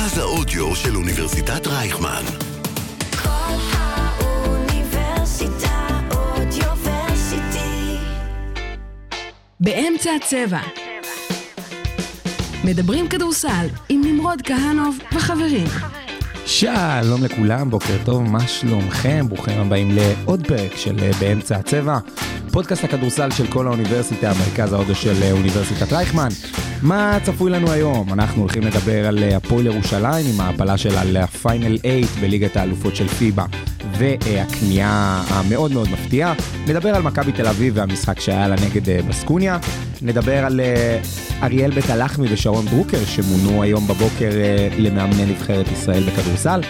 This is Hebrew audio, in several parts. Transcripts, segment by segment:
מרכז האודיו של אוניברסיטת רייכמן. כל האוניברסיטה אודיוורסיטי. באמצע הצבע. מדברים כדורסל עם נמרוד כהנוב וחברים. שלום לכולם, בוקר טוב, מה שלומכם? ברוכים הבאים לעוד פרק של אה, באמצע הצבע, פודקאסט הכדורסל של כל האוניברסיטה, מרכז ההודו של אה, אוניברסיטת רייכמן. מה צפוי לנו היום? אנחנו הולכים לדבר על אה, הפועל ירושלים עם ההעפלה שלה לפיינל 8 בליגת האלופות של פיבה והכניעה המאוד מאוד מפתיעה. נדבר על מכבי תל אביב והמשחק שהיה לה נגד אה, בסקוניה. נדבר על אריאל בית הלחמי ושרון דרוקר שמונו היום בבוקר למאמני נבחרת ישראל בכדורסל.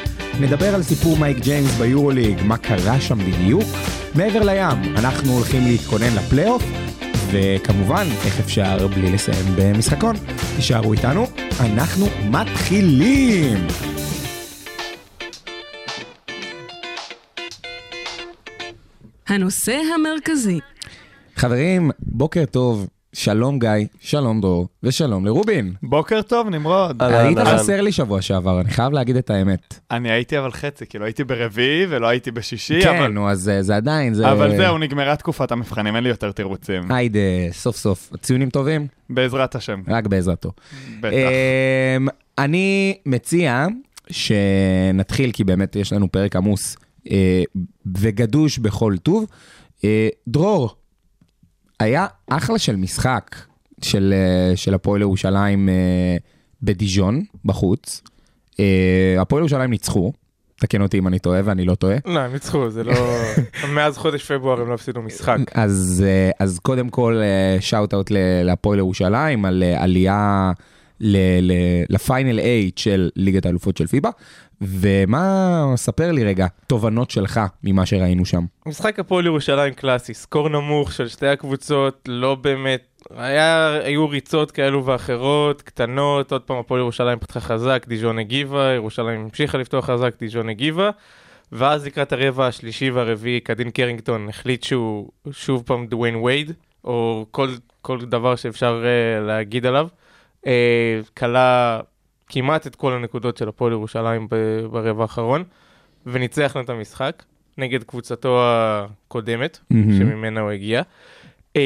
נדבר על סיפור מייק ג'יימס ביורוליג, מה קרה שם בדיוק. מעבר לים, אנחנו הולכים להתכונן לפלייאוף, וכמובן, איך אפשר בלי לסיים במשחקון? תישארו איתנו, אנחנו מתחילים! הנושא המרכזי, חברים, בוקר טוב, שלום גיא, שלום דרור, ושלום לרובין. בוקר טוב, נמרוד. היית חסר לי שבוע שעבר, אני חייב להגיד את האמת. אני הייתי אבל חצי, כאילו הייתי ברביעי ולא הייתי בשישי, כן, אבל... נו, אז אה, זה עדיין, זה... אבל זהו, נגמרה תקופת המבחנים, אין לי יותר תירוצים. היידה, סוף סוף. ציונים טובים? בעזרת השם, רק בעזרתו. בטח. אמ, אני מציע שנתחיל, כי באמת יש לנו פרק עמוס אה, וגדוש בכל טוב. אה, דרור, היה אחלה של משחק של, אה, של הפועל ירושלים אה, בדיז'ון, בחוץ. אה, הפועל ירושלים ניצחו, תקן אותי אם אני טועה ואני לא טועה. לא, הם ניצחו, זה לא... מאז חודש פברואר הם לא הפסידו משחק. אז, אז קודם כל שאוט אאוט להפועל ירושלים על עלייה ל- ל- לפיינל 8 של ליגת האלופות של פיבה. ומה, ספר לי רגע, תובנות שלך ממה שראינו שם. משחק הפועל ירושלים קלאסי, סקור נמוך של שתי הקבוצות, לא באמת... היה, היו ריצות כאלו ואחרות, קטנות, עוד פעם הפועל ירושלים פתחה חזק, דיז'ון הגיבה, ירושלים המשיכה לפתוח חזק, דיז'ון הגיבה. ואז לקראת הרבע השלישי והרביעי, קדין קרינגטון החליט שהוא שוב פעם דוויין וייד, או כל, כל דבר שאפשר uh, להגיד עליו. uh, כלה כמעט את כל הנקודות של הפועל ירושלים ברבע האחרון, וניצח לנו את המשחק נגד קבוצתו הקודמת, מהמם. שממנה הוא הגיע. Uh,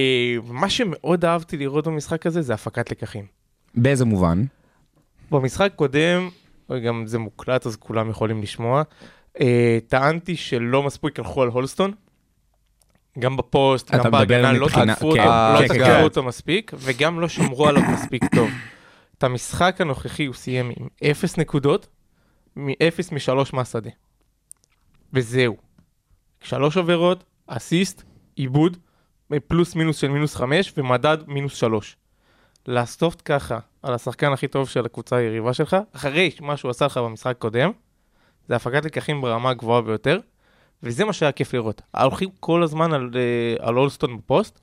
מה שמאוד אהבתי לראות במשחק הזה זה הפקת לקחים. באיזה מובן? במשחק קודם, גם זה מוקלט אז כולם יכולים לשמוע, uh, טענתי שלא מספיק הלכו על הולסטון. גם בפוסט, גם בהגנה, לא תקפו אותו, כן, לא כן, תקפו כן. אותו מספיק, וגם לא שמרו עליו מספיק טוב. המשחק הנוכחי הוא סיים עם 0 נקודות, מ-0 מ-3 מהשדה. וזהו. שלוש עבירות, אסיסט, עיבוד, פלוס מינוס של מינוס 5, ומדד מינוס 3. לעשות סטופ ככה על השחקן הכי טוב של הקבוצה היריבה שלך, אחרי מה שהוא עשה לך במשחק קודם, זה הפקת לקחים ברמה הגבוהה ביותר, וזה מה שהיה כיף לראות. הולכים כל הזמן על, אה, על אולסטון בפוסט,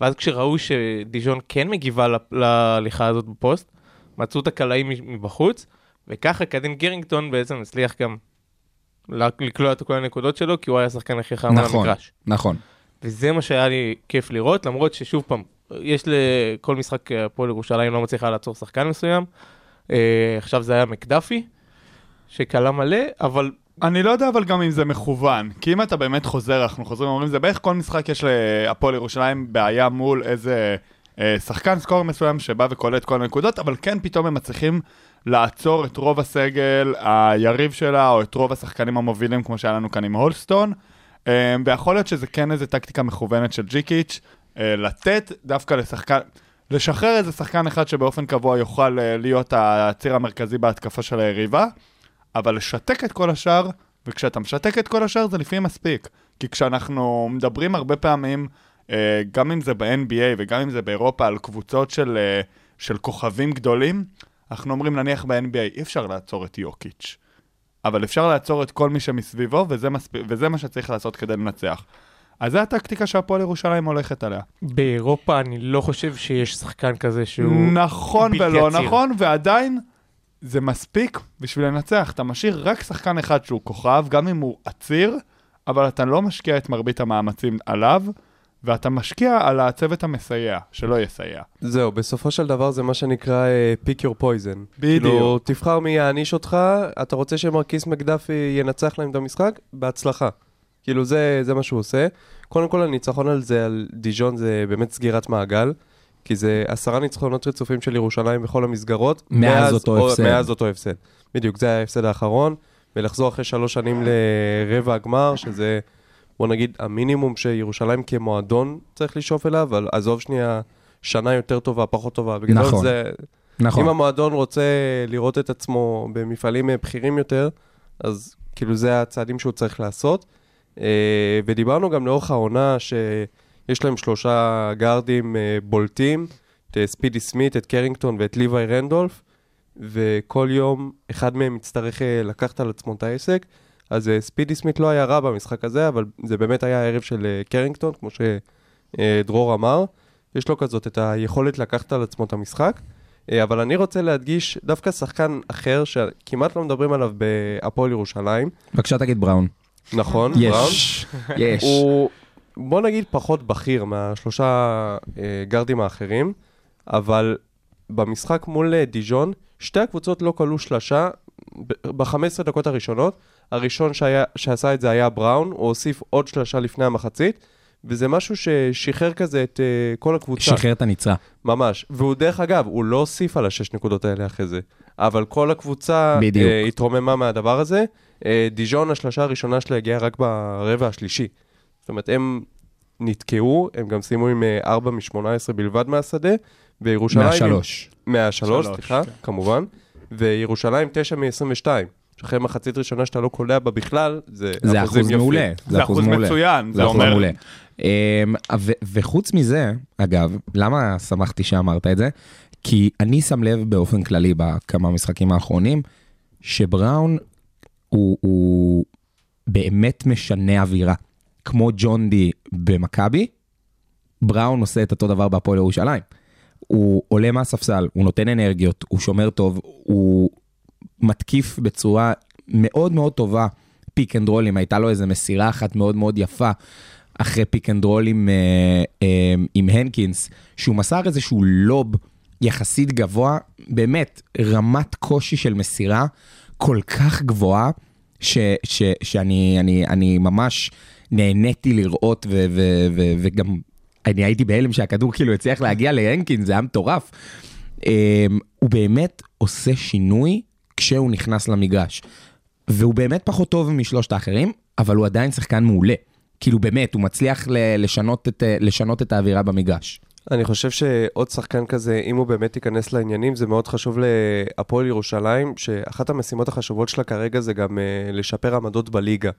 ואז כשראו שדיז'ון כן מגיבה להליכה הזאת בפוסט, מצאו את הקלעים מבחוץ, וככה קדין קרינגטון בעצם הצליח גם לקלוע את כל הנקודות שלו, כי הוא היה השחקן הכי חם על נכון, המגרש. נכון. וזה מה שהיה לי כיף לראות, למרות ששוב פעם, יש לכל משחק הפועל ירושלים לא מצליחה לעצור שחקן מסוים. אה, עכשיו זה היה מקדפי, שכלה מלא, אבל אני לא יודע אבל גם אם זה מכוון, כי אם אתה באמת חוזר, אנחנו חוזרים ואומרים, זה בערך כל משחק יש להפועל ירושלים בעיה מול איזה שחקן סקור מסוים שבא וקולט כל הנקודות, אבל כן פתאום הם מצליחים לעצור את רוב הסגל היריב שלה, או את רוב השחקנים המובילים, כמו שהיה לנו כאן עם הולסטון, אה, ויכול להיות שזה כן איזה טקטיקה מכוונת של ג'יקיץ', אה, לתת דווקא לשחקן... לשחרר איזה שחקן אחד שבאופן קבוע יוכל אה, להיות הציר המרכזי בהתקפה של היריבה, אבל לשתק את כל השאר, וכשאתה משתק את כל השאר זה לפעמים מספיק. כי כשאנחנו מדברים הרבה פעמים, אה, גם אם זה ב-NBA וגם אם זה באירופה, על קבוצות של, אה, של כוכבים גדולים, אנחנו אומרים נניח ב-NBA, אי אפשר לעצור את יוקיץ'. אבל אפשר לעצור את כל מי שמסביבו, וזה, מספ... וזה מה שצריך לעשות כדי לנצח. אז זו הטקטיקה שהפועל ירושלים הולכת עליה. באירופה אני לא חושב שיש שחקן כזה שהוא... נכון בלתי ולא עציר. נכון, ועדיין זה מספיק בשביל לנצח. אתה משאיר רק שחקן אחד שהוא כוכב, גם אם הוא עציר, אבל אתה לא משקיע את מרבית המאמצים עליו, ואתה משקיע על הצוות המסייע, שלא יסייע. זהו, בסופו של דבר זה מה שנקרא אה, pick your poison. בדיוק. כאילו, תבחר מי יעניש אותך, אתה רוצה שמרקיס מקדפי ינצח להם את המשחק? בהצלחה. כאילו, זה, זה מה שהוא עושה. קודם כל, הניצחון על זה, על דיג'ון, זה באמת סגירת מעגל. כי זה עשרה ניצחונות רצופים של ירושלים בכל המסגרות. מאז אותו או- הפסד. מאז אותו הפסד. בדיוק, זה היה ההפסד האחרון. ולחזור אחרי שלוש שנים לרבע הגמר, שזה, בוא נגיד, המינימום שירושלים כמועדון צריך לשאוף אליו, אבל עזוב שנייה שנה יותר טובה, פחות טובה. בגדול נכון. זה, נכון. אם המועדון רוצה לראות את עצמו במפעלים אה, בכירים יותר, אז כאילו זה הצעדים שהוא צריך לעשות. אה, ודיברנו גם לאורך העונה שיש להם שלושה גארדים אה, בולטים, את ספידי סמית, את קרינגטון ואת ליוואי רנדולף, וכל יום אחד מהם יצטרך לקחת על עצמו את העסק. אז אה, ספידי סמית לא היה רע במשחק הזה, אבל זה באמת היה הערב של אה, קרינגטון, כמו שדרור אמר. יש לו כזאת את היכולת לקחת על עצמו את המשחק. אה, אבל אני רוצה להדגיש דווקא שחקן אחר שכמעט לא מדברים עליו בהפועל ירושלים, בבקשה תגיד בראון. נכון? בראון. יש, יש. הוא, בוא נגיד, פחות בכיר מהשלושה אה, גארדים האחרים, אבל במשחק מול אה, דיז'ון, שתי הקבוצות לא כלו שלשה ב-15 דקות הראשונות. הראשון שהיה, שעשה את זה היה בראון, הוא הוסיף עוד שלשה לפני המחצית, וזה משהו ששחרר כזה את אה, כל הקבוצה. שחרר את הנצרה. ממש. והוא, דרך אגב, הוא לא הוסיף על השש נקודות האלה אחרי זה. אבל כל הקבוצה בדיוק. אה, התרוממה מהדבר הזה. אה, דיז'ון, השלשה הראשונה שלה הגיעה רק ברבע השלישי. זאת אומרת, הם נתקעו, הם גם סיימו עם אה, 4 מ-18 בלבד מהשדה, וירושלים... מהשלוש. מהשלוש, שלוש, סליחה, כן. כמובן. וירושלים 9 מ-22. שאחרי מחצית ראשונה שאתה לא קולע בה בכלל, זה, זה אחוז יפים. מעולה. זה אחוז מעולה. מצוין, זה זה אחוז אומר... מעולה. אמ, ו- וחוץ מזה, אגב, למה שמחתי שאמרת את זה? כי אני שם לב באופן כללי בכמה משחקים האחרונים, שבראון הוא, הוא באמת משנה אווירה. כמו ג'ון די במכבי, בראון עושה את אותו דבר בהפועל ירושלים. הוא עולה מהספסל, הוא נותן אנרגיות, הוא שומר טוב, הוא מתקיף בצורה מאוד מאוד טובה pick and roll ים, הייתה לו איזו מסירה אחת מאוד מאוד יפה אחרי pick and roll עם, אה, אה, עם הנקינס, שהוא מסר איזשהו lob יחסית גבוה, באמת רמת קושי של מסירה כל כך גבוהה, ש, ש, שאני אני, אני ממש נהניתי לראות ו, ו, ו, וגם אני הייתי בהלם שהכדור כאילו הצליח להגיע להנקינס, זה היה מטורף. אה, הוא באמת עושה שינוי כשהוא נכנס למגרש. והוא באמת פחות טוב משלושת האחרים, אבל הוא עדיין שחקן מעולה. כאילו באמת, הוא מצליח לשנות את, לשנות את האווירה במגרש. אני חושב שעוד שחקן כזה, אם הוא באמת ייכנס לעניינים, זה מאוד חשוב להפועל ירושלים, שאחת המשימות החשובות שלה כרגע זה גם uh, לשפר עמדות בליגה.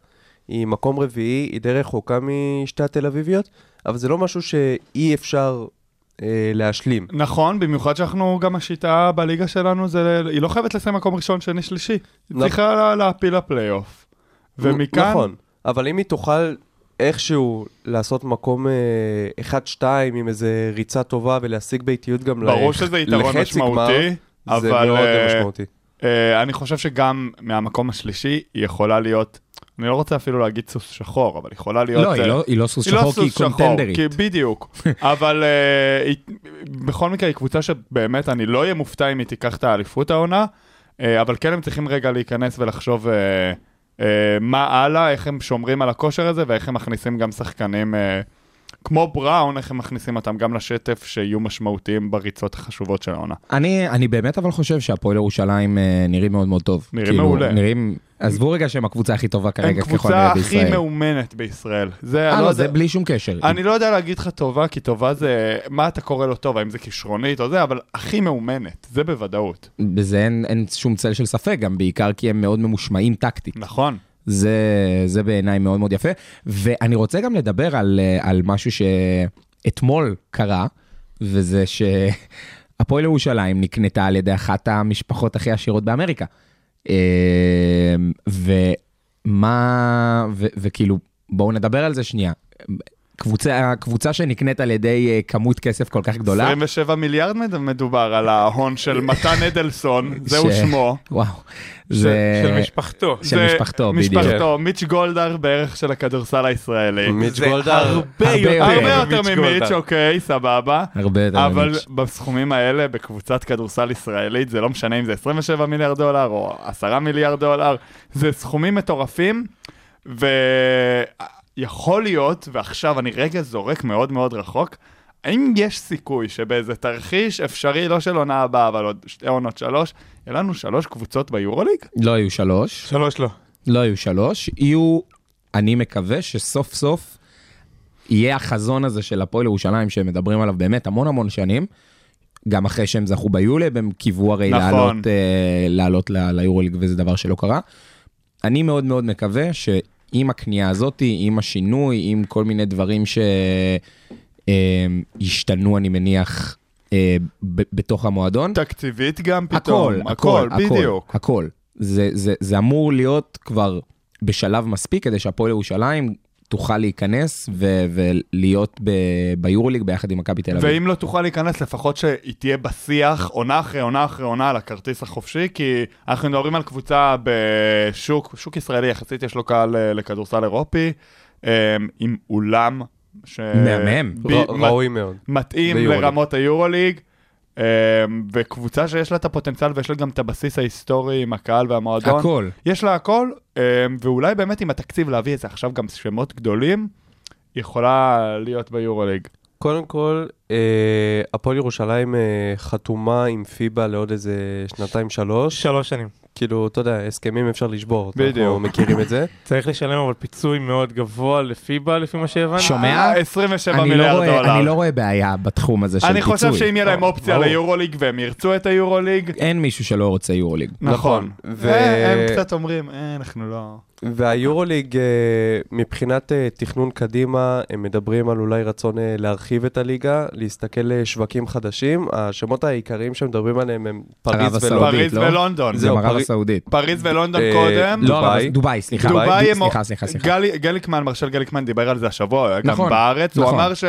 היא מקום רביעי, היא די רחוקה משתי התל אביביות, אבל זה לא משהו שאי אפשר להשלים. נכון, במיוחד שאנחנו, גם השיטה בליגה שלנו, זה, היא לא חייבת לסיים מקום ראשון, שני, שלישי. היא נכון. צריכה לה- להפיל לפלייאוף. ומכאן, נכון, אבל אם היא תוכל איכשהו לעשות מקום אה, 1-2 עם איזה ריצה טובה ולהשיג באיטיות גם ברור לח- שזה יתרון לחצי משמעותי, גמר, זה אבל מאוד אה, משמעותי. אה, אני חושב שגם מהמקום השלישי, היא יכולה להיות, אני לא רוצה אפילו להגיד סוס שחור, אבל יכולה להיות... לא, היא אה, לא, היא לא סוס היא לא שחור כי היא קונטנדרית. כי בדיוק. אבל אה, היא- בכל מקרה היא קבוצה שבאמת אני לא אהיה מופתע אם היא תיקח את האליפות העונה, אה, אבל כן הם צריכים רגע להיכנס ולחשוב אה, אה, מה הלאה, איך הם שומרים על הכושר הזה ואיך הם מכניסים גם שחקנים אה, כמו בראון, איך הם מכניסים אותם גם לשטף שיהיו משמעותיים בריצות החשובות של העונה. אני, אני באמת אבל חושב שהפועל ירושלים אה, נראים מאוד מאוד טוב. כאילו, נראים מעולה. נראים, עזבו רגע שהם הקבוצה הכי טובה הם כרגע ככל קבוצה הנראה הכי בישראל. מאומנת בישראל. זה, אה, לא, לא זה בלי שום קשר. אני לא יודע להגיד לך טובה, כי טובה זה, מה אתה קורא לו טוב, האם זה כישרונית או זה, אבל הכי מאומנת, זה בוודאות. בזה אין, אין שום צל של ספק, גם בעיקר כי הם מאוד ממושמעים טקטית. נכון. זה, זה בעיניי מאוד מאוד יפה. ואני רוצה גם לדבר על, אה, על משהו שאתמול קרה, וזה שהפועל ירושלים נקנתה על ידי אחת המשפחות הכי עשירות באמריקה. אה, ומה, וכאילו, בואו נדבר על זה שנייה. קבוצה, קבוצה שנקנית על ידי אה, כמות כסף כל כך גדולה. 27 מיליארד מד- מדובר על ההון של מתן אדלסון, זהו ש- שמו. וואו. זה... של משפחתו. של זה משפחתו, בדיוק. משפחתו, מיץ' גולדהר בערך של הכדורסל הישראלי. מיץ' גולדהר, הרבה יותר הרבה יותר ממיץ'. אוקיי, סבבה. הרבה יותר אבל ממיץ'. בסכומים האלה, בקבוצת כדורסל ישראלית, זה לא משנה אם זה 27 מיליארד דולר או 10 מיליארד דולר, זה סכומים מטורפים, ויכול להיות, ועכשיו אני רגע זורק מאוד מאוד רחוק, האם יש סיכוי שבאיזה תרחיש אפשרי, לא של עונה הבאה, אבל עוד שתי עונות שלוש, יהיה לנו שלוש קבוצות ביורוליג? לא היו שלוש. שלוש לא. לא היו שלוש. יהיו, אני מקווה שסוף סוף יהיה החזון הזה של הפועל ירושלים שמדברים עליו באמת המון המון שנים. גם אחרי שהם זכו ביולב, הם קיוו הרי נכון. לעלות, אה, לעלות ל- ליורוליג וזה דבר שלא קרה. אני מאוד מאוד מקווה שעם הקנייה הזאת, עם השינוי, עם כל מיני דברים שישתנו, אני מניח, אה, בתוך המועדון. תקציבית גם פתאום. הכל, הכל, הכל, בדיוק. הכל. זה, זה, זה אמור להיות כבר בשלב מספיק כדי שהפועל ירושלים תוכל להיכנס ו- ולהיות ב- ביורוליג ביחד עם מכבי תל אביב. ואם לא תוכל להיכנס, לפחות שהיא תהיה בשיח עונה אחרי עונה אחרי עונה על הכרטיס החופשי, כי אנחנו מדברים על קבוצה בשוק, שוק ישראלי יחסית, יש לו קהל אה, לכדורסל אירופי, אה, עם אולם. ש... מהמם. ב- ראוי מאוד. מתאים. לרמות היורוליג, וקבוצה שיש לה את הפוטנציאל ויש לה גם את הבסיס ההיסטורי עם הקהל והמועדון. הכל. יש לה הכל, אה, ואולי באמת עם התקציב להביא איזה עכשיו גם שמות גדולים, יכולה להיות ביורוליג. קודם כל, אה, הפועל ירושלים אה, חתומה עם פיבה לעוד איזה שנתיים-שלוש. שלוש שנים. כאילו, אתה יודע, הסכמים אפשר לשבור, בדיוק. אנחנו מכירים את זה. צריך לשלם אבל פיצוי מאוד גבוה לפיבה, לפי מה שהבנתי. שומע? אה, 27 אני לא, מיליארד רואה, דולר. אני לא רואה בעיה בתחום הזה של אני פיצוי. חושב שאם יהיה להם לא, אופציה. ליורוליג והם ירצו את היורוליג, אין מישהו שלא רוצה יורוליג. נכון. ו- אה, הם קצת אומרים, "אה, אנחנו לא... והיורוליג, אה, מבחינת אה, תכנון קדימה, הם מדברים על אולי רצון אה, להרחיב את הליגה, להסתכל לשווקים חדשים. השמות העיקריים שמדברים עליהם הם פריז. ולונדון. פריז לא? ולונדון. זהו, גם ערב הסעודית. פריז ולונדון קודם. לא, לא, דובאי. דובאי, סליחה. דובאי. סליחה, סליחה, סליחה. גלי- גליקמן, מרשל גליקמן דיבר על זה השבוע, גם נכון, בארץ, הוא נכון. אמר ש...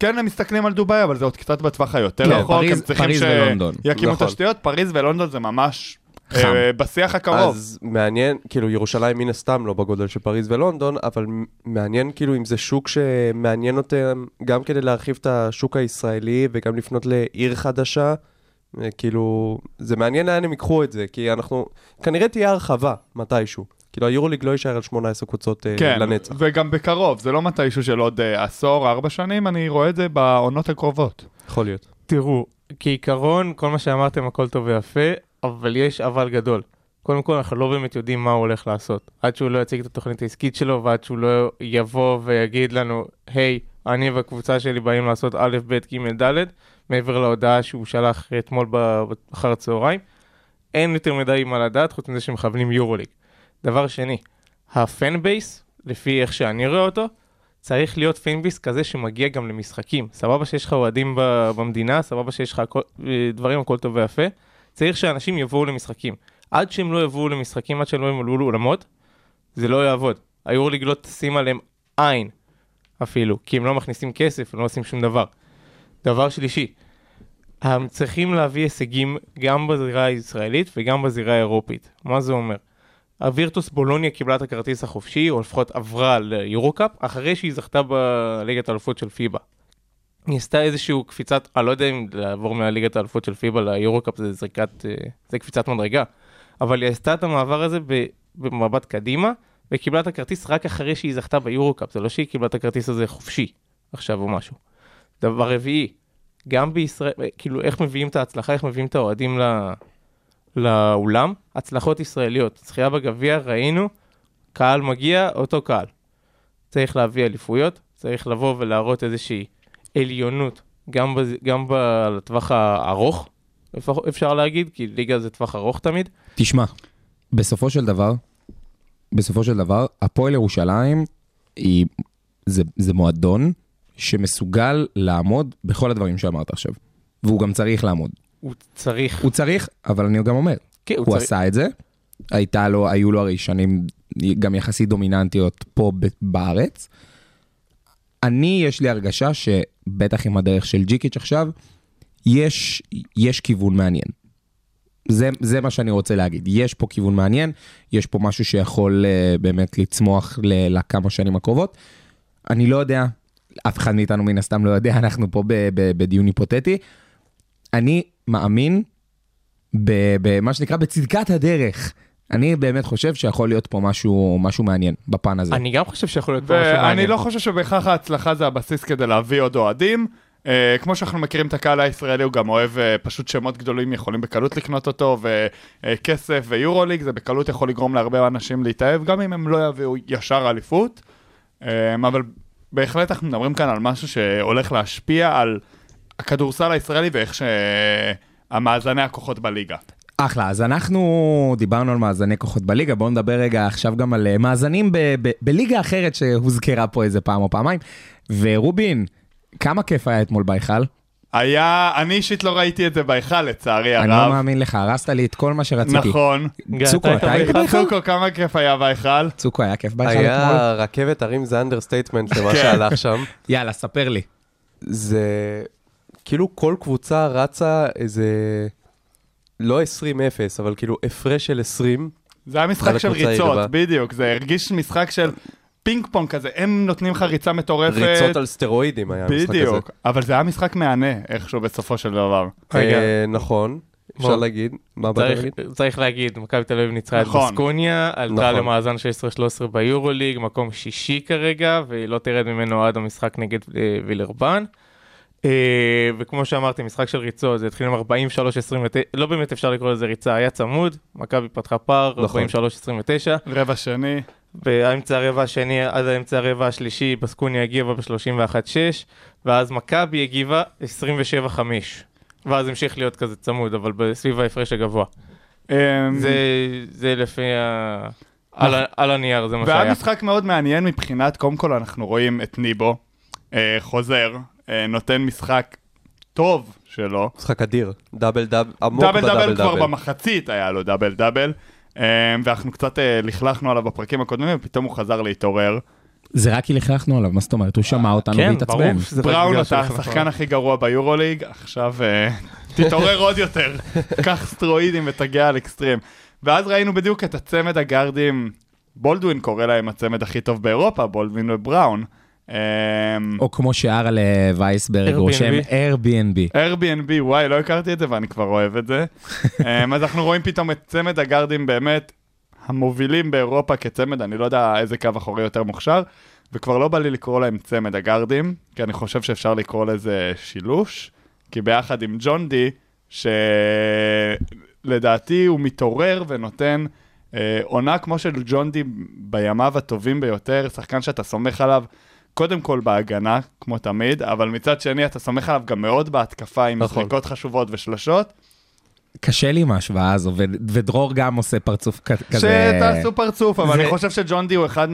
כן, הם מסתכלים על דובאי, אבל זה עוד קצת בטווח היותר כן, רחוק, פריז- הם צריכים פריז ולונדון. שיקימו נכון. תשתיות, פריז ולונדון זה ממש חם. אה, בשיח הקרוב. אז מעניין, כאילו ירושלים מן הסתם לא בגודל של פריז ולונדון, אבל מעניין כאילו אם זה שוק שמעניין אותם גם כדי להרחיב את השוק הישראלי וגם לפנות לעיר חדשה. אה, כאילו, זה מעניין לאן הם ייקחו את זה, כי אנחנו, כנראה תהיה הרחבה מתישהו. כאילו היורוליג לא יישאר על 18 קבוצות אה, כן, לנצח. וגם בקרוב, זה לא מתישהו של עוד עשור, ארבע שנים, אני רואה את זה בעונות הקרובות. יכול להיות. תראו, כעיקרון, כל מה שאמרתם הכל טוב ויפה, אבל יש אבל גדול. קודם כל, אנחנו לא באמת יודעים מה הוא הולך לעשות. עד שהוא לא יציג את התוכנית העסקית שלו, ועד שהוא לא יבוא ויגיד לנו, היי, אני והקבוצה שלי באים לעשות א', ב', ג', ד', מעבר להודעה שהוא שלח אתמול אחר הצהריים, אין יותר מדי מה לדעת, חוץ מזה שמכוונים יורוליג. דבר שני, ה fan base, לפי איך שאני רואה אותו, צריך להיות fan base כזה שמגיע גם למשחקים. סבבה שיש לך אוהדים במדינה, סבבה שיש לך אה, דברים, הכל טוב ויפה. צריך שאנשים יבואו למשחקים. עד שהם לא יבואו למשחקים, עד שהם לא ימלאו לאולמות, זה לא יעבוד. היורוליג לא תשים עליהם עין אפילו, כי הם לא מכניסים כסף, הם לא עושים שום דבר. דבר שלישי, הם צריכים להביא הישגים גם בזירה הישראלית וגם בזירה האירופית. מה זה אומר? הווירטוס בולוניה קיבלה את הכרטיס החופשי, או לפחות עברה ליורו-קאפ, אחרי שהיא זכתה בליגת האלופות של פיבה. היא עשתה איזשהו קפיצת, אני לא יודע אם לעבור מהליגת האלופות של פיבה ליורו-קאפ זה זריקת, אה, זה קפיצת מדרגה, אבל היא עשתה את המעבר הזה במבט קדימה, וקיבלה את הכרטיס רק אחרי שהיא זכתה ביורו-קאפ, זה לא שהיא קיבלה את הכרטיס הזה חופשי עכשיו או משהו. דבר רביעי, גם בישראל, כאילו איך מביאים את ההצלחה, איך מביאים את האוהדים ל... לאולם, הצלחות ישראליות. זכייה בגביע, ראינו, קהל מגיע, אותו קהל. צריך להביא אליפויות, צריך לבוא ולהראות איזושהי עליונות, גם, בז... גם בטווח הארוך, אפשר להגיד, כי ליגה זה טווח ארוך תמיד. תשמע, בסופו של דבר, בסופו של דבר, הפועל ירושלים היא, זה, זה מועדון שמסוגל לעמוד בכל הדברים שאמרת עכשיו. והוא גם צריך לעמוד. הוא צריך, הוא צריך, אבל אני גם אומר, כן, הוא, הוא צריך, עשה את זה, הייתה לו, היו לו הרי שנים גם יחסית דומיננטיות פה בארץ. אני, יש לי הרגשה שבטח עם הדרך של ג'יקיץ' עכשיו, יש, יש כיוון מעניין. זה, זה מה שאני רוצה להגיד. יש פה כיוון מעניין, יש פה משהו שיכול uh, באמת לצמוח ל- לכמה שנים הקרובות. אני לא יודע, אף אחד מאיתנו מן הסתם לא יודע, אנחנו פה ב- ב- בדיון היפותטי. אני מאמין במה שנקרא בצדקת הדרך. אני באמת חושב שיכול להיות פה משהו, משהו מעניין בפן הזה. אני גם חושב שיכול להיות פה משהו ואני מעניין. לא חושב שבהכרח ההצלחה זה הבסיס כדי להביא עוד אוהדים. אה, כמו שאנחנו מכירים את הקהל הישראלי, הוא גם אוהב אה, פשוט שמות גדולים, יכולים בקלות לקנות אותו, וכסף ויורוליג, זה בקלות יכול לגרום להרבה אנשים להתאהב, גם אם הם לא יביאו ישר אליפות. אה, אבל בהחלט אנחנו מדברים כאן על משהו שהולך להשפיע על הכדורסל הישראלי ואיך שהמאזני הכוחות בליגה. אחלה, אז אנחנו דיברנו על מאזני כוחות בליגה, בואו נדבר רגע עכשיו גם על אה, מאזנים ב- ב- בליגה אחרת שהוזכרה פה איזה פעם או פעמיים. ורובין, כמה כיף היה אתמול בהיכל? היה, אני אישית לא ראיתי את זה בהיכל לצערי אני לא הרב. מאמין לך, הרסת לי את כל מה שרציתי. נכון. צוקו, אתה היית? בהיכל? צוקו, כמה כיף היה בהיכל. צוקו, היה כיף בהיכל אתמול? היה רכבת הרים זה understatement למה כן. שהלך שם. יאללה, ספר לי. זה כאילו כל קבוצה רצה איזה, לא 20-0, אבל כאילו הפרש של 20. זה היה משחק של ריצות, היריבה. בדיוק, זה הרגיש משחק של פינג פונג כזה, הם נותנים לך ריצה מטורפת. ריצות על סטרואידים היה המשחק הזה. בדיוק, אבל זה היה משחק מהנה איכשהו בסופו של דבר. רגע. אה, נכון, אפשר. להגיד. מה צריך, להגיד? צריך להגיד, מכבי תל אביב ניצחה את נכון. בסקוניה, עלתה נכון. למאזן 16-13 ביורוליג, מקום שישי כרגע, והיא לא תרד ממנו עד המשחק נגד אה, וילרבן. אה, וכמו שאמרתי, משחק של ריצות, זה התחיל עם 43-29, לא באמת אפשר לקרוא לזה ריצה, היה צמוד, מכבי פתחה פער, נכון. 43-29, רבע שני, באמצע הרבע השני עד האמצע הרבע השלישי, בסקוניה הגיבה ב-31-6, ואז מכבי הגיבה 27-5. ואז המשיך להיות כזה צמוד, אבל סביב ההפרש הגבוה. אמ, זה, זה לפי ה... על, ה- על הנייר, זה מה והיה שהיה. משחק מאוד מעניין מבחינת, קודם כל אנחנו רואים את ניבו, אה, חוזר, נותן משחק טוב שלו. משחק אדיר. דאבל דאבל, עמוק דאבל בדאבל דאבל כבר דאבל. במחצית היה לו דאבל דאבל. אה, ואנחנו קצת אה, לכלכנו עליו בפרקים הקודמים, ופתאום הוא חזר להתעורר. זה רק כי לכלכנו עליו, מה זאת אומרת? הוא שמע אותנו כן, והתעצבן. בראון אתה השחקן הכי גרוע ביורוליג, עכשיו אה, תתעורר עוד יותר, קח סטרואידים ותגיע על אקסטרים. ואז ראינו בדיוק את הצמד הגארדים, בולדווין קורא להם הצמד הכי טוב באירופה, בולדווין ובראון. אמ, או כמו שארל וייסברג. רושם Airbnb. Airbnb, וואי, לא הכרתי את זה ואני כבר אוהב את זה. אמ, אז אנחנו רואים פתאום את צמד הגארדים באמת המובילים באירופה כצמד, אני לא יודע איזה קו אחורי יותר מוכשר, וכבר לא בא לי לקרוא להם צמד הגארדים, כי אני חושב שאפשר לקרוא לזה שילוש, כי ביחד עם ג'ון די, שלדעתי הוא מתעורר ונותן אה, עונה כמו של ג'ון די בימיו הטובים ביותר, שחקן שאתה סומך עליו. קודם כל בהגנה, כמו תמיד, אבל מצד שני אתה סומך עליו גם מאוד בהתקפה עם נכון. זריקות חשובות ושלשות. קשה לי עם ההשוואה הזו, ו- ודרור גם עושה פרצוף כ- כזה... שתעשו פרצוף, אבל זה- אני חושב שג'ון די הוא אחד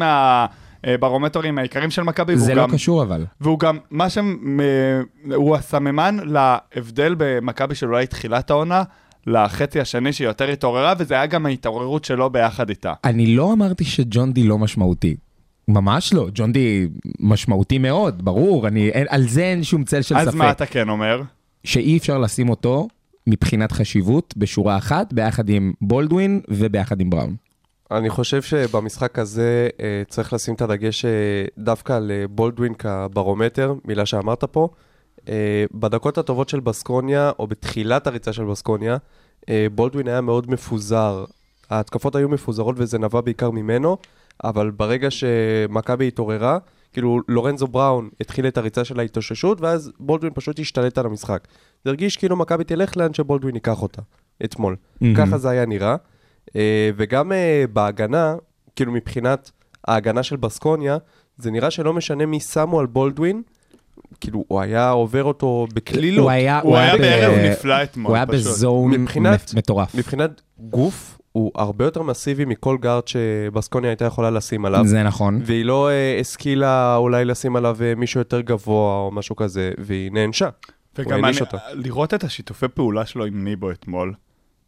מהברומטרים העיקריים של מכבי, זה לא גם- קשור אבל. והוא גם, מה שהם, אה, הוא הסממן להבדל במכבי של אולי תחילת העונה, לחצי השני שהיא יותר התעוררה, וזה היה גם ההתעוררות שלו ביחד איתה. אני לא אמרתי שג'ון די לא משמעותי. ממש לא, ג'ון די משמעותי מאוד, ברור, אני, אין, על זה אין שום צל של אז ספק. מה אתה כן אומר? שאי אפשר לשים אותו מבחינת חשיבות בשורה אחת, ביחד עם בולדווין וביחד עם בראון. אני חושב שבמשחק הזה אה, צריך לשים את הדגש אה, דווקא על אה, בולדווין כברומטר, מילה שאמרת פה. אה, בדקות הטובות של בסקוניה, או בתחילת הריצה של בסקוניה, אה, בולדווין היה מאוד מפוזר. ההתקפות היו מפוזרות וזה נבע בעיקר ממנו, אבל ברגע שמכבי התעוררה, כאילו לורנזו בראון התחיל את הריצה של ההתאוששות, ואז בולדווין פשוט השתלט על המשחק. זה הרגיש כאילו מכבי תלך לאן שבולדווין ייקח אותה, אתמול. מהמם. ככה זה היה נראה. אה, וגם אה, בהגנה, כאילו מבחינת ההגנה של בסקוניה, זה נראה שלא משנה מי שמו על בולדווין, כאילו הוא היה עובר אותו בקלילות. הוא היה, הוא היה ב- בערב נפלא אתמול, הוא היה פשוט. בזון מבחינת- מטורף. מבחינת גוף, הוא הרבה יותר מסיבי מכל גארד שבסקוניה הייתה יכולה לשים עליו. זה נכון. והיא לא אה, השכילה אולי לשים עליו אה, מישהו יותר גבוה או משהו כזה, והיא נענשה. וגם אני, אותה. לראות את השיתופי פעולה שלו עם ניבו אתמול,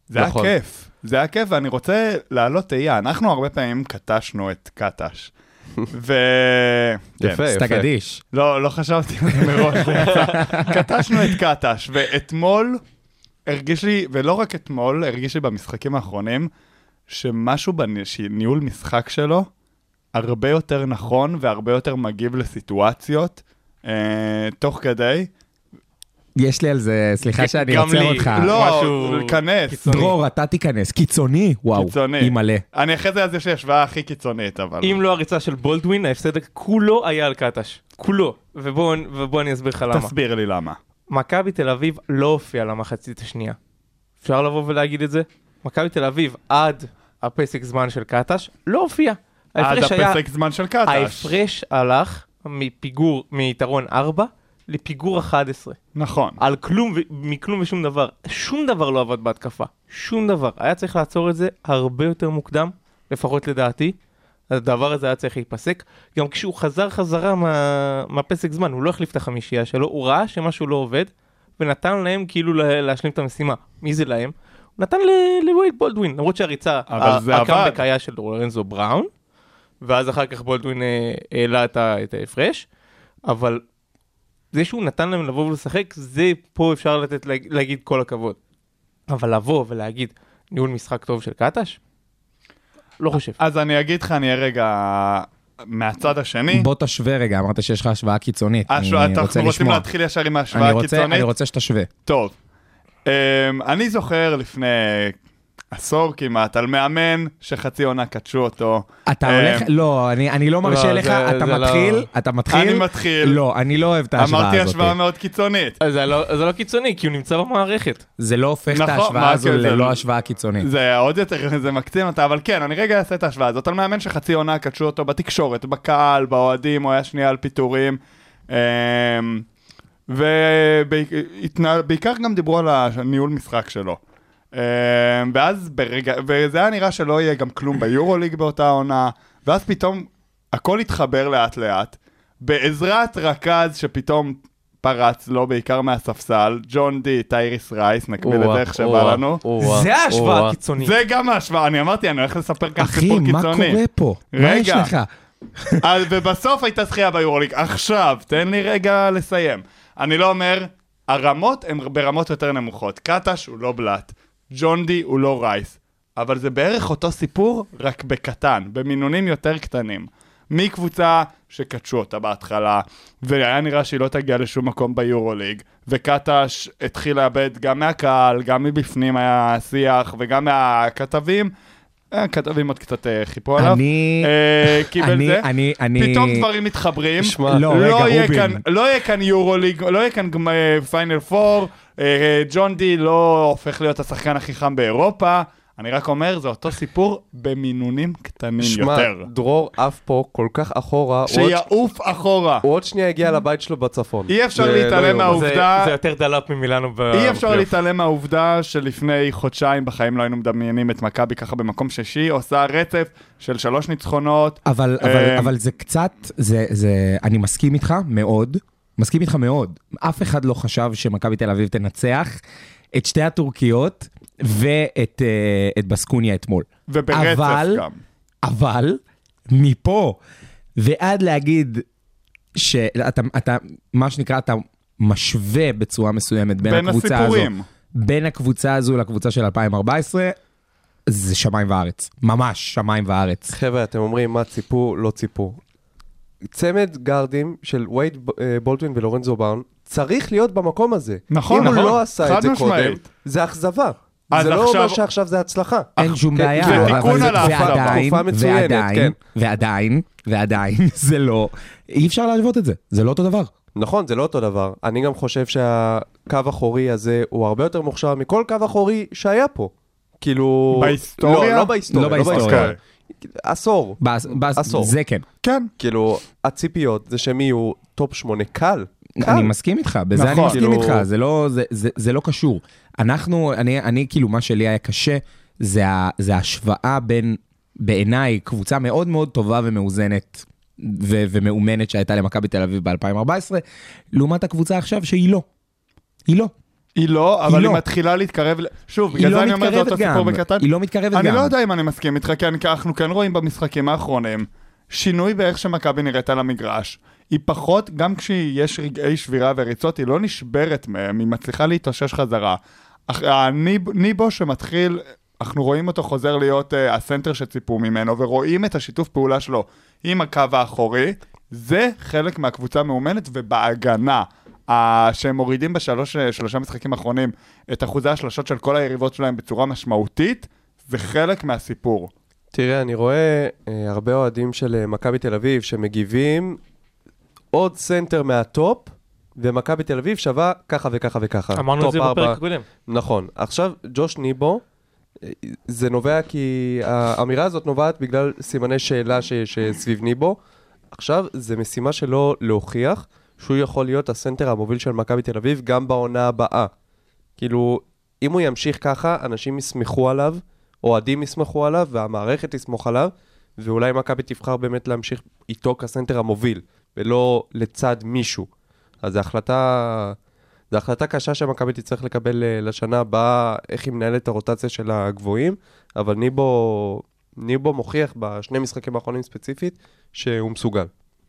זה נכון. היה כיף. זה היה כיף, ואני רוצה להעלות תהייה. אנחנו הרבה פעמים קטשנו את קטש. ו... יפה, כן. יפה. סטגדיש. לא, לא חשבתי על זה מראש. קטשנו את קטש, ואתמול הרגיש לי, ולא רק אתמול, הרגיש לי במשחקים האחרונים, שמשהו בניהול משחק שלו הרבה יותר נכון והרבה יותר מגיב לסיטואציות, אה, תוך כדי. יש לי על זה, סליחה שאני עוצר לי. אותך. לא, משהו כנס. קיצוני. דרור, אתה תיכנס. קיצוני? וואו. קיצוני. אימא'לה. אני אחרי זה, אז יש לי השוואה הכי קיצונית, אבל... אם לא הריצה של בולדווין, ההפסד כולו היה על קטש. כולו. ובוא ובוא אני אסביר לך למה. תסביר לי למה. מכבי תל אביב לא הופיעה למחצית השנייה. אפשר לבוא ולהגיד את זה? מכבי תל אביב עד הפסק זמן של קטש לא הופיעה. עד ההפרש היה- הפסק זמן של קטש. ההפרש הלך מפיגור, מיתרון 4 לפיגור 11. נכון. על כלום, מכלום ושום דבר. שום דבר לא עבד בהתקפה. שום דבר. היה צריך לעצור את זה הרבה יותר מוקדם, לפחות לדעתי. הדבר הזה היה צריך להיפסק. גם כשהוא חזר חזרה מה... מהפסק זמן, הוא לא החליף את החמישייה שלו, הוא ראה שמשהו לא עובד, ונתן להם כאילו לה- להשלים את המשימה. מי זה להם? הוא נתן לווייד בולדווין, למרות שהריצה. הקאמבק היה של לורנזו בראון, ואז אחר כך בולדווין אה, העלה את ההפרש, אבל זה שהוא נתן להם לבוא ולשחק, זה פה אפשר לתת, להג- להגיד כל הכבוד. אבל לבוא ולהגיד ניהול משחק טוב של קטש? לא חושב. אז אני אגיד לך, אני אהיה רגע מהצד השני. בוא תשווה רגע, אמרת שיש לך השוואה קיצונית. השוואה- אני רוצה רוצים לשמוע. להתחיל ישר עם ההשוואה אני רוצה- הקיצונית? אני רוצה שתשווה. טוב. Um, אני זוכר לפני עשור כמעט על מאמן שחצי עונה קדשו אותו. אתה אה, הולך, לא, אני אני לא מרשה לא, לך, זה- אתה זה לא- מתחיל, אתה מתחיל. אני מתחיל. לא, אני לא אוהב את ההשוואה הזאת. אמרתי השוואה מאוד קיצונית. אז זה לא, זה לא קיצוני, כי הוא נמצא במערכת. זה לא הופך את נכון, ההשוואה מה הזו זה- ללא השוואה קיצונית. זה עוד יותר, זה מקצין אותה, אבל כן, אני רגע אעשה את ההשוואה הזאת על מאמן שחצי עונה קדשו אותו בתקשורת, בקהל, באוהדים, הוא היה שנייה על פיטורים. אמ, ובעיקר גם דיברו על הניהול משחק שלו. אמ, ואז ברגע, וזה היה נראה שלא יהיה גם כלום ביורוליג באותה עונה, ואז פתאום הכל התחבר לאט לאט, בעזרת רכז שפתאום פרץ לו בעיקר מהספסל, ג'ון די, טייריס רייס, נקביל את זה איך שבא לנו. זה ההשוואה הקיצונית. זה גם ההשוואה, אני אמרתי, אני הולך לספר כאן אחי, סיפור מה קיצוני. קורה פה? מה יש. לך? אז- ובסוף הייתה זכייה ביורוליג. עכשיו, תן לי רגע לסיים. אני לא אומר, הרמות הן ברמות יותר נמוכות. קטש הוא לא בלאט, ג'ון די הוא לא רייס, אבל זה בערך אותו סיפור, רק בקטן, במינונים יותר קטנים. מקבוצה שקדשו אותה בהתחלה, והיה נראה שהיא לא תגיע לשום מקום ביורוליג, וקטש התחיל לאבד גם מהקהל, גם מבפנים היה שיח, וגם מהכתבים. אה, הכתבים עוד קצת אה, חיפו עליו. אני... אה, קיבל אני, זה. אני, אני... פתאום דברים מתחברים. שמע, לא, רגע, יהיה רובין. כאן, לא יהיה כאן יורוליג, לא יהיה כאן פיינל פור, אה, ג'ון די לא הופך להיות השחקן הכי חם באירופה. אני רק אומר, זה אותו סיפור במינונים קטנים שמע, יותר. דרור עף פה כל כך אחורה, הוא עוד- שיעוף אחורה. הוא עוד שנייה הגיע לבית שלו בצפון. אי אפשר זה להתעלם לא. מהעובדה- זה, זה יותר דלאפ ממילאנו ב... אי אפשר בפלייאוף. להתעלם מהעובדה שלפני חודשיים בחיים לא היינו מדמיינים את מכבי ככה במקום שישי, עושה רצף של שלוש ניצחונות. אבל, אבל, אה, אבל זה קצת, זה, זה, אני מסכים איתך מאוד, מסכים איתך מאוד. אף אחד לא חשב שמכבי תל אביב תנצח את שתי הטורקיות ואת אה, את בסקוניה אתמול. וברצף אבל- גם. אבל מפה ועד להגיד שאתה, אתה, מה שנקרא, אתה משווה בצורה מסוימת בין, בין הקבוצה הזו, הסיפורים. בין הקבוצה הזו לקבוצה של 2014, זה שמיים וארץ. ממש שמיים וארץ. חבר'ה, אתם אומרים מה ציפו, לא ציפו. צמד גארדים של וייד אה, בולדווין ולורנזו באון צריך להיות במקום הזה. נכון, אם נכון. הוא לא עשה את זה קודם. זה אכזבה. זה לא עכשיו- אומר שעכשיו זה הצלחה. אין שום כן, בעיה, זה אבל- תיקון על ההפרדה. ועדיין, ועדיין, כן. ועדיין, ועדיין, זה לא, אי אפשר להשוות את זה, זה לא אותו דבר. נכון, זה לא אותו דבר. אני גם חושב שהקו אחורי הזה הוא הרבה יותר מוכשר מכל קו אחורי שהיה פה. כאילו... בהיסטוריה? לא, לא בהיסטוריה. לא בהיסטוריה. אוקיי. עשור. בס- בס- עשור. זה כן. כן. כאילו, הציפיות זה שהם יהיו טופ שמונה קל. קל. אני מסכים איתך, בזה אני נכון. מסכים כאילו- איתך, זה לא, זה, זה, זה לא קשור. אנחנו, אני, אני כאילו, מה שלי היה קשה, זה, ה- זה ההשוואה בין, בעיניי, קבוצה מאוד מאוד טובה ומאוזנת ו- ומאומנת שהייתה למכבי תל אביב ב-2014, לעומת הקבוצה עכשיו שהיא לא. היא לא. היא לא, אבל היא היא לא. מתחילה להתקרב, שוב, היא בגלל לא זה אני אומר, זה אותו. סיפור בקטן. היא לא מתקרבת אני גם. לא יודע אם אני מסכים איתך, כי אני- אנחנו כן רואים במשחקים האחרונים, שינוי באיך שמכבי נראית על המגרש. היא פחות, גם כשיש רגעי שבירה וריצות, היא לא נשברת מהם, היא מצליחה להתאושש חזרה. אך- הניב, ניבו שמתחיל, אנחנו רואים אותו חוזר להיות uh, הסנטר שציפו ממנו, ורואים את השיתוף פעולה שלו עם הקו האחורי, זה חלק מהקבוצה מאומנת, ובהגנה. שהם מורידים בשלוש, שלושה משחקים האחרונים את אחוזי השלשות של כל היריבות שלהם בצורה משמעותית, זה חלק מהסיפור. תראה, אני רואה אה, הרבה אוהדים של אה, מכבי תל אביב שמגיבים עוד סנטר מהטופ, ומכבי תל אביב שווה ככה וככה וככה. אמרנו את זה. בפרק הקודם. נכון. עכשיו, ג'וש ניבו, אה, זה נובע כי האמירה הזאת נובעת בגלל סימני שאלה ש- שסביב ניבו. עכשיו, זה משימה שלו להוכיח שהוא יכול להיות הסנטר המוביל של מכבי תל אביב גם בעונה הבאה. כאילו, אם הוא ימשיך ככה, אנשים יסמכו עליו, אוהדים יסמכו עליו, והמערכת תסמוך עליו, ואולי מכבי תבחר באמת להמשיך איתו כסנטר המוביל, ולא לצד מישהו. אז זו החלטה, זו החלטה קשה שמכבי תצטרך לקבל אה, לשנה הבאה, איך היא מנהלת את הרוטציה של הגבוהים, אבל ניבו, ניבו מוכיח בשני משחקים האחרונים ספציפית, שהוא מסוגל.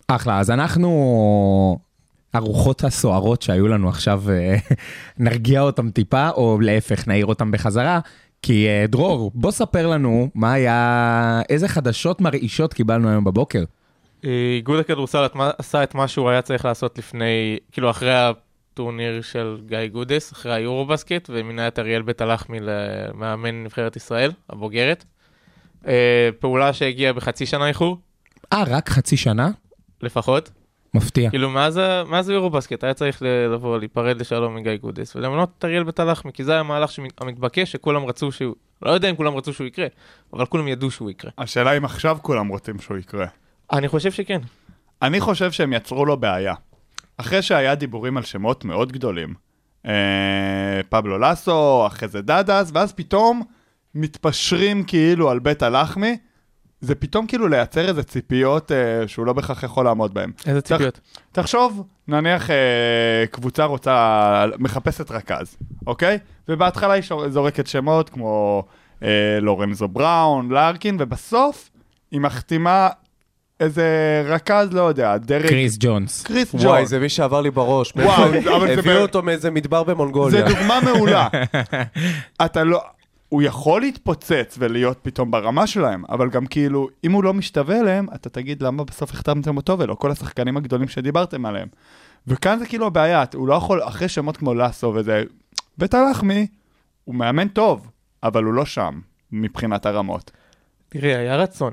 אחלה, אז אנחנו, הרוחות הסוערות שהיו לנו עכשיו, אה, נרגיע אותם טיפה, או להפך, נעיר אותם בחזרה. כי אה, דרור, בוא ספר לנו מה היה, איזה חדשות מרעישות קיבלנו היום בבוקר. אה, איגוד הכדורסל עשה את מה שהוא היה צריך לעשות לפני, כאילו אחרי הטורניר של גיא גודס, אחרי היורו-בסקט, ומינה את אריאל בית הלחמי למאמן נבחרת ישראל, הבוגרת. פעולה שהגיעה בחצי שנה איחור, אה, רק חצי שנה? לפחות. מפתיע. כאילו מאז מאז היורו-בסקט היה צריך לבוא, להיפרד לשלום מגיא גודס, ולמנות את אריאל בית הלחמי, כי זה היה המהלך המתבקש, שכולם רצו שהוא, לא יודע אם כולם רצו שהוא יקרה, אבל כולם ידעו שהוא יקרה. השאלה אם עכשיו כולם רוצים שהוא יקרה. אני חושב שכן. אני חושב שהם יצרו לו בעיה. אחרי שהיה דיבורים על שמות מאוד גדולים, אה, פבלו לסו, אחרי זה דדס, ואז פתאום מתפשרים כאילו על בית הלחמי, זה פתאום כאילו לייצר איזה ציפיות אה, שהוא לא בהכרח יכול לעמוד בהן. איזה ציפיות. תחשוב, נניח אה, קבוצה רוצה, מחפשת רכז, אוקיי? ובהתחלה היא שור- זורקת שמות כמו אה, לורנזו בראון, לארקין, ובסוף היא מחתימה איזה רכז, לא יודע, דרק... קריס ג'ונס. קריס וואי, ג'ונס. זה מי שעבר לי בראש. וואו, אבל זה הביאו ב- אותו מאיזה מדבר זה במונגוליה. דוגמה מעולה. אתה לא... הוא יכול להתפוצץ ולהיות פתאום ברמה שלהם, אבל גם כאילו, אם הוא לא משתווה אליהם, אתה תגיד למה בסוף החתמתם אותו ולא כל השחקנים הגדולים שדיברתם עליהם. וכאן זה כאילו הבעיה, הוא לא יכול, אחרי שמות כמו לאסו וזה, בית הלחמי, הוא מאמן טוב, אבל הוא לא שם, מבחינת הרמות. תראה, היה רצון.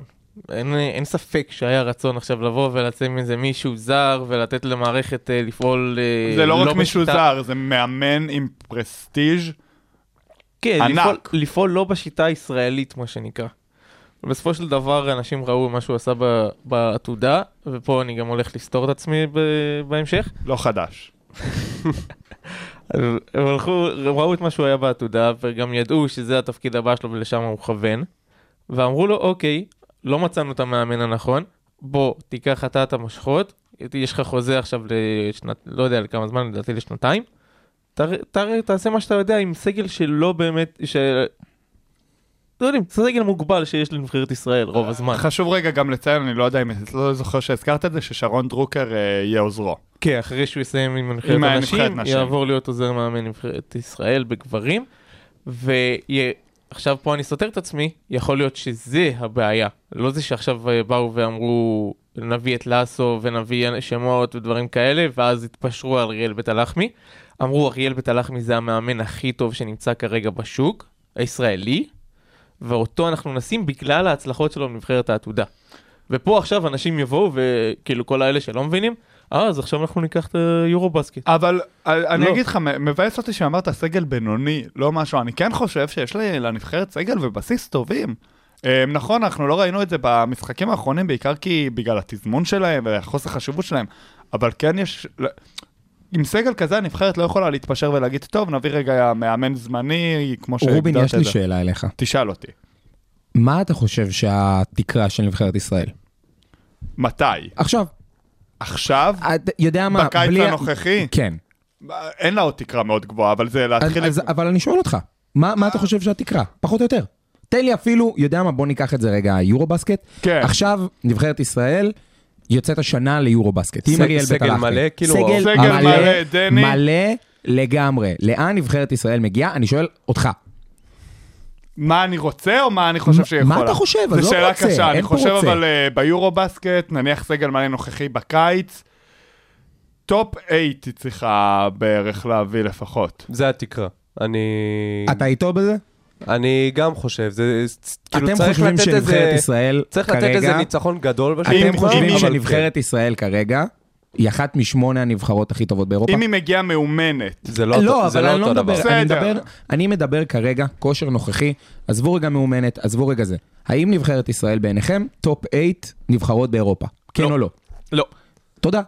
אין, אין ספק שהיה רצון עכשיו לבוא ולצאת מזה מישהו זר ולתת למערכת אה, לפעול... אה, זה לא רק מישהו בשיטה- זר, זה מאמן עם פרסטיג' כן, ענק. לפעול, לפעול לא בשיטה הישראלית, מה שנקרא. בסופו של דבר אנשים ראו מה שהוא עשה בעתודה, ופה אני גם הולך לסתור את עצמי ב- בהמשך. לא חדש. הם הלכו, הם ראו את מה שהוא היה בעתודה, וגם ידעו שזה התפקיד הבא שלו ולשם הוא מכוון. ואמרו לו, אוקיי, לא מצאנו את המאמן הנכון, בוא, תיקח אתה את המושכות, יש לך חוזה עכשיו לשנת, לא יודע לכמה זמן, לדעתי לשנתיים. תר, תר, תעשה מה שאתה יודע עם סגל שלא באמת, ש... לא יודעים, סגל מוגבל שיש לנבחרת ישראל רוב הזמן. חשוב רגע גם לציין, אני לא יודע אם, לא זוכר שהזכרת את זה, ששרון דרוקר אה, יהיה עוזרו. כן, אחרי שהוא יסיים עם נבחרת עם הנשים, הנבחרת נשים. יעבור להיות עוזר מאמן נבחרת ישראל בגברים. ועכשיו פה אני סותר את עצמי, יכול להיות שזה הבעיה. לא זה שעכשיו אה, באו ואמרו נביא את לאסו ונביא שמות ודברים כאלה, ואז התפשרו על אריאל בית הלחמי. אמרו אריאל בית הלחמי זה המאמן הכי טוב שנמצא כרגע בשוק, הישראלי, ואותו אנחנו נשים בגלל ההצלחות שלו בנבחרת העתודה. ופה עכשיו אנשים יבואו וכאילו כל האלה שלא מבינים, אה, אז עכשיו אנחנו ניקח את היורו בסקט. אבל אה, אני לא. אגיד לך, מבאס אותי שאמרת סגל בינוני, לא משהו, אני כן חושב שיש לנבחרת סגל ובסיס טובים. אה, נכון, אנחנו לא ראינו את זה במשחקים האחרונים, בעיקר כי בגלל התזמון שלהם והחוסר חשיבות שלהם, אבל כן יש... עם סגל כזה הנבחרת לא יכולה להתפשר ולהגיד, טוב, נביא רגע מאמן זמני, כמו שהגדרת רובין, יש לי את זה." שאלה אליך. תשאל אותי, מה אתה חושב שהתקרה של נבחרת ישראל? מתי? עכשיו, עכשיו? יודע מה, בקיץ בלי הנוכחי? כן. אין לה עוד תקרה מאוד גבוהה, אבל זה להתחיל... אז, אז, אבל אני שואל אותך, מה, מה אתה חושב שהתקרה? פחות או יותר. תן לי אפילו, יודע מה, בוא ניקח את זה רגע, יורו בסקט. כן. עכשיו, נבחרת ישראל יוצאת השנה ליורו בסקט. עם אריאל בית סגל הלכתי. מלא, כאילו, סגל סגל מלא, דני. מלא לגמרי. לאן נבחרת ישראל מגיעה? אני שואל אותך. מה אני רוצה או מה אני חושב שיכולה? מה אתה חושב? זו עזוב שאלה קשה, אני חושב. אבל אה, ביורו בסקט, נניח סגל מלא נוכחי בקיץ, טופ 8 היא צריכה בערך להביא לפחות. זה התקרה. אני... אתה איתו בזה? אני גם חושב, זה... כאילו אתם צריך חושבים לתת שנבחרת איזה- ישראל צריך לתת איזה כרגע... ניצחון גדול בשביל אתם חושבים אבל שנבחרת ישראל כרגע היא אחת משמונה הנבחרות הכי טובות באירופה? אם היא מגיעה מאומנת, כן. זה לא לא, אותו- זה אבל לא אני לא אותו מדבר, דבר. אני. מדבר, אני מדבר כרגע, כושר נוכחי, עזבו רגע מאומנת, עזבו רגע זה. האם נבחרת ישראל בעיניכם טופ 8 נבחרות באירופה? כן לא. או לא? לא. תודה.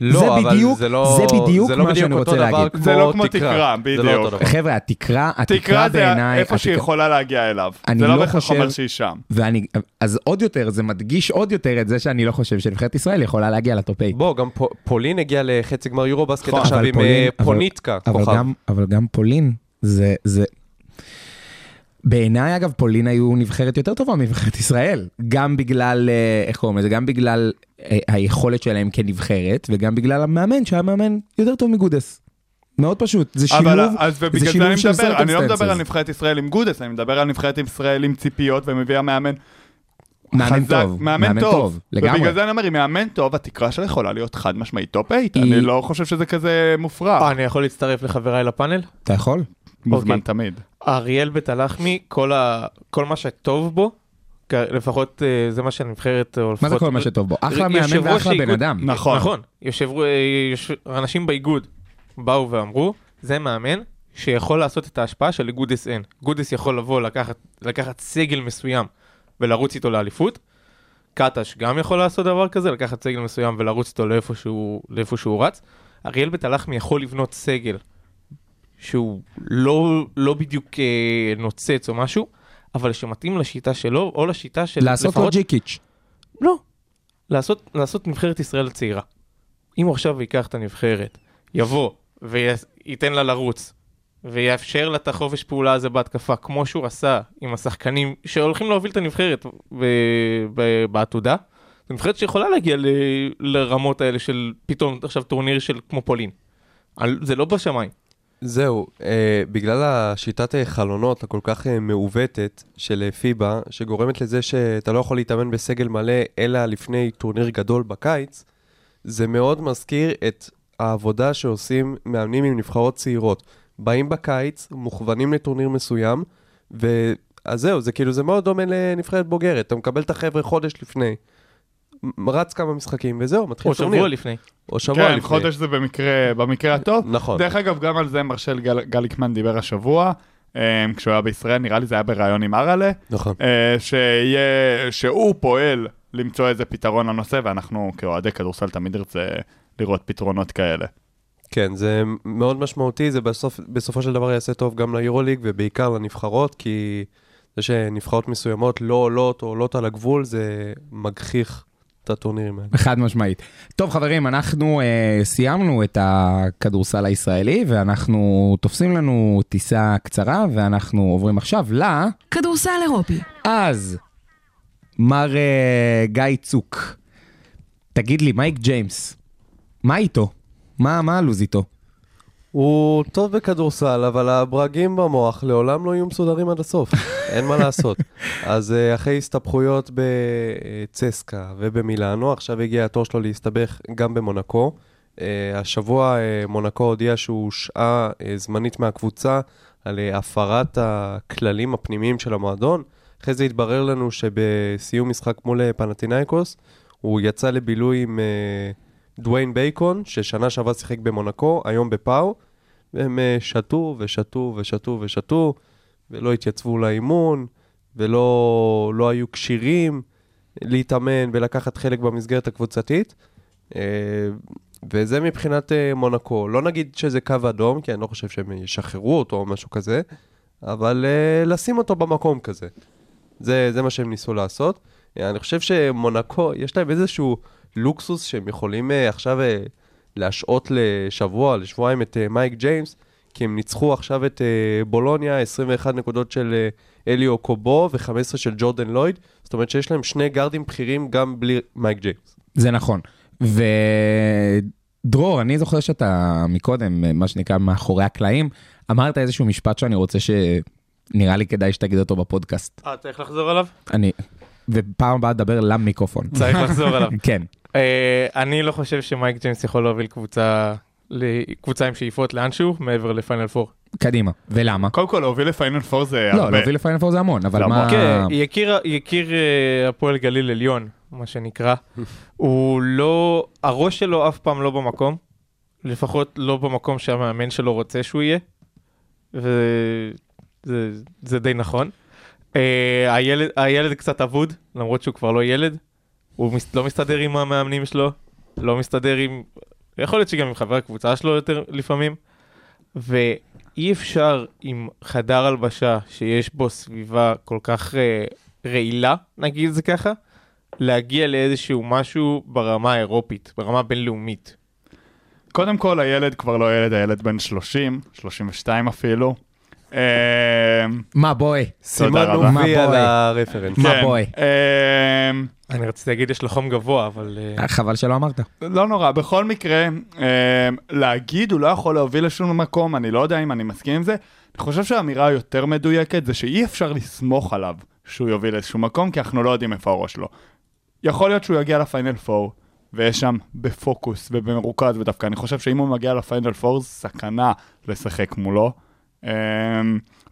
לא, זה אבל בדיוק- זה לא- זה בדיוק זה לא מה בדיוק שאני רוצה להגיד. זה לא כמו תקרה, לא בדיוק. דבר. חבר'ה, התקרה, התקרה תקרה זה בעיניי, איפה שהיא יכולה להגיע אליו. אני זה לא לא בהכרח חושב- אומר שהיא שם. ואני, אז עוד יותר, זה מדגיש עוד יותר את זה שאני לא חושב שנבחרת ישראל יכולה להגיע לטופ 8. בוא, גם פו- פולין הגיע לחצי גמר יורו בסקט נכון, עכשיו עם אה, אבל- פוניטקה, כוכב. גם, אבל גם פולין, זה, זה... בעיניי, אגב, פולין היו נבחרת יותר טובה מנבחרת ישראל. גם בגלל, אה, איך קוראים לזה? גם בגלל אה, היכולת שלהם כנבחרת, וגם בגלל המאמן, שהיה מאמן יותר טוב מגודס. מאוד פשוט, זה שילוב, אבל אז זה ובגלל זה שילוב אני של מדבר, אני לא מדבר. על נבחרת ישראל עם גודס, אני מדבר על נבחרת ישראל עם ציפיות ומביאה מאמן מאמן חזק, טוב, מאמן טוב, לגמרי. ובגלל זה אני אומר, עם מאמן טוב, התקרה שלה יכולה להיות חד משמעית טופ 8, היא- אני לא חושב שזה כזה מופרך. אה, אני יכול להצטרף לחבריי לפאנל? אתה יכול? מוזמן אוקיי. תמיד. אריאל בית הלחמי, כל, ה... כל מה שטוב בו, לפחות אה, זה מה שהנבחרת, או מה לפחות... זה כל מה שטוב בו? אחלה מאמן ואחלה בן אדם. נכון. נכון. יושב... אה, יושב... אנשים באיגוד באו ואמרו, זה מאמן שיכול לעשות את ההשפעה של גודס אין. גודס יכול לבוא, לקחת, לקחת סגל מסוים ולרוץ איתו לאליפות. קטש גם יכול לעשות דבר כזה, לקחת סגל מסוים ולרוץ איתו לאיפה שהוא, לאיפה שהוא רץ. אריאל בית הלחמי יכול לבנות סגל שהוא לא, לא בדיוק אה, נוצץ או משהו, אבל שמתאים לשיטה שלו, או לשיטה של לעשות לו ג'יקיץ'. לא. לעשות, לעשות נבחרת ישראל הצעירה. אם הוא עכשיו ייקח את הנבחרת, יבוא וייתן לה לרוץ, ויאפשר לה את החופש פעולה הזה בהתקפה, כמו שהוא עשה עם השחקנים שהולכים להוביל את הנבחרת בעתודה, זו נבחרת שיכולה להגיע ל- לרמות האלה של פתאום עכשיו טורניר של כמו פולין. על- זה לא בשמיים. זהו, אה, בגלל השיטת החלונות הכל כך אה, מעוותת של אה, פיבה, שגורמת לזה שאתה לא יכול להתאמן בסגל מלא אלא לפני טורניר גדול בקיץ, זה מאוד מזכיר את העבודה שעושים מאמנים עם נבחרות צעירות. באים בקיץ, מוכוונים לטורניר מסוים, ואז זהו, זה כאילו, זה מאוד דומה לנבחרת בוגרת. אתה מקבל את החבר'ה חודש לפני, רץ כמה משחקים, וזהו, מתחיל או טורניר. שבוע לפני. או שבוע כן, לפני. חודש זה במקרה, במקרה הטוב. נכון. דרך אגב, גם על זה מרשל גל, גליקמן דיבר השבוע, אה, כשהוא היה בישראל, נראה לי זה היה בריאיון עם אראלה, נכון. אה, שיהיה, שהוא פועל למצוא איזה פתרון לנושא, ואנחנו כאוהדי כדורסל תמיד נרצה לראות פתרונות כאלה. כן, זה מאוד משמעותי, זה בסוף, בסופו של דבר יעשה טוב גם ליורוליג ובעיקר לנבחרות, כי זה שנבחרות מסוימות לא עולות או עולות על הגבול, זה מגחיך את הטורנירים האלה. חד משמעית. טוב חברים, אנחנו אה, סיימנו את הכדורסל הישראלי ואנחנו תופסים לנו טיסה קצרה ואנחנו עוברים עכשיו ל... כדורסל אירופי. אז, מר אה, גיא צוק, תגיד לי, מייק ג'יימס, מה איתו? מה, מה הלו"ז איתו? הוא טוב בכדורסל, אבל הברגים במוח לעולם לא יהיו מסודרים עד הסוף, אין מה לעשות. אז אה, אחרי הסתבכויות בצסקה ובמילאנו, עכשיו הגיע התור שלו להסתבך גם במונקו. אה, השבוע אה, מונקו הודיע שהוא הושעה זמנית מהקבוצה על הפרת הכללים הפנימיים של המועדון. אחרי זה התברר לנו שבסיום משחק מול פנטינאיקוס, הוא יצא לבילוי עם דוויין בייקון, ששנה שעברה שיחק במונקו, היום בפאו, והם אה, שתו ושתו ושתו ושתו, ולא התייצבו לאימון, ולא לא היו כשירים להתאמן ולקחת חלק במסגרת הקבוצתית. אה, וזה מבחינת אה, מונקו. לא נגיד שזה קו אדום, כי אני לא חושב שהם ישחררו אותו או משהו כזה, אבל לשים אותו במקום כזה. זה, זה מה שהם ניסו לעשות. אני חושב שמונקו, יש להם איזשהו לוקסוס שהם יכולים עכשיו להשעות לשבוע, לשבועיים את אה, מייק ג'יימס, כי הם ניצחו עכשיו את אה, בולוניה, 21 נקודות של אה, אליו קובו ו-15 של ג'ורדן לויד. זאת אומרת שיש להם שני גארדים בכירים גם בלי מייק ג'יימס. זה נכון. ודרור, אני זוכר שאתה מקודם, מה שנקרא מאחורי הקלעים, אמרת איזשהו משפט שאני רוצה ש... נראה לי כדאי שתגיד אותו בפודקאסט. אה, צריך לחזור עליו? אני... ופעם הבאה תדבר למיקרופון. צריך לחזור עליו. כן. אה, אני לא חושב שמייק ג'יימס יכול להוביל קבוצה, לקבוצה עם שאיפות לאנשהו מעבר לפיינל פור. קדימה. ולמה? קודם כל, להוביל לפיינל פור זה לא, הרבה. להוביל לפיינל פור זה המון, אבל מה... כן, יקיר, יקיר אה, הפועל גליל עליון, מה שנקרא, הוא לא, הראש שלו אף פעם לא במקום, לפחות לא במקום שהמאמן שלו רוצה שהוא יהיה, וזה זה די נכון. אה, הילד, הילד קצת אבוד, למרות שהוא כבר לא ילד, הוא מס, לא מסתדר עם המאמנים שלו, לא מסתדר עם, יכול להיות שגם עם חבר הקבוצה שלו יותר לפעמים, ואי אפשר עם חדר הלבשה שיש בו סביבה כל כך אה, רעילה, נגיד את זה ככה, להגיע לאיזשהו משהו ברמה האירופית, ברמה בינלאומית. קודם כל, הילד כבר לא ילד, הילד בן 30, 32 אפילו. אה, מה בואי? מה, וי על? הרפרנס. מה, כן, בואי? אה, אני רציתי להגיד יש לו חום גבוה, אבל... אה, חבל שלא אמרת. לא נורא, בכל מקרה, אה, להגיד הוא לא יכול להוביל לשום מקום, אני לא יודע אם אני מסכים עם זה. אני חושב שהאמירה היותר מדויקת זה שאי אפשר לסמוך עליו שהוא יוביל לאיזשהו מקום, כי אנחנו לא יודעים איפה הראש שלו. יכול להיות שהוא יגיע לפיינל 4, ויש שם בפוקוס ובמרוכז, ודווקא אני חושב שאם הוא מגיע לפיינל 4, סכנה לשחק מולו, אה,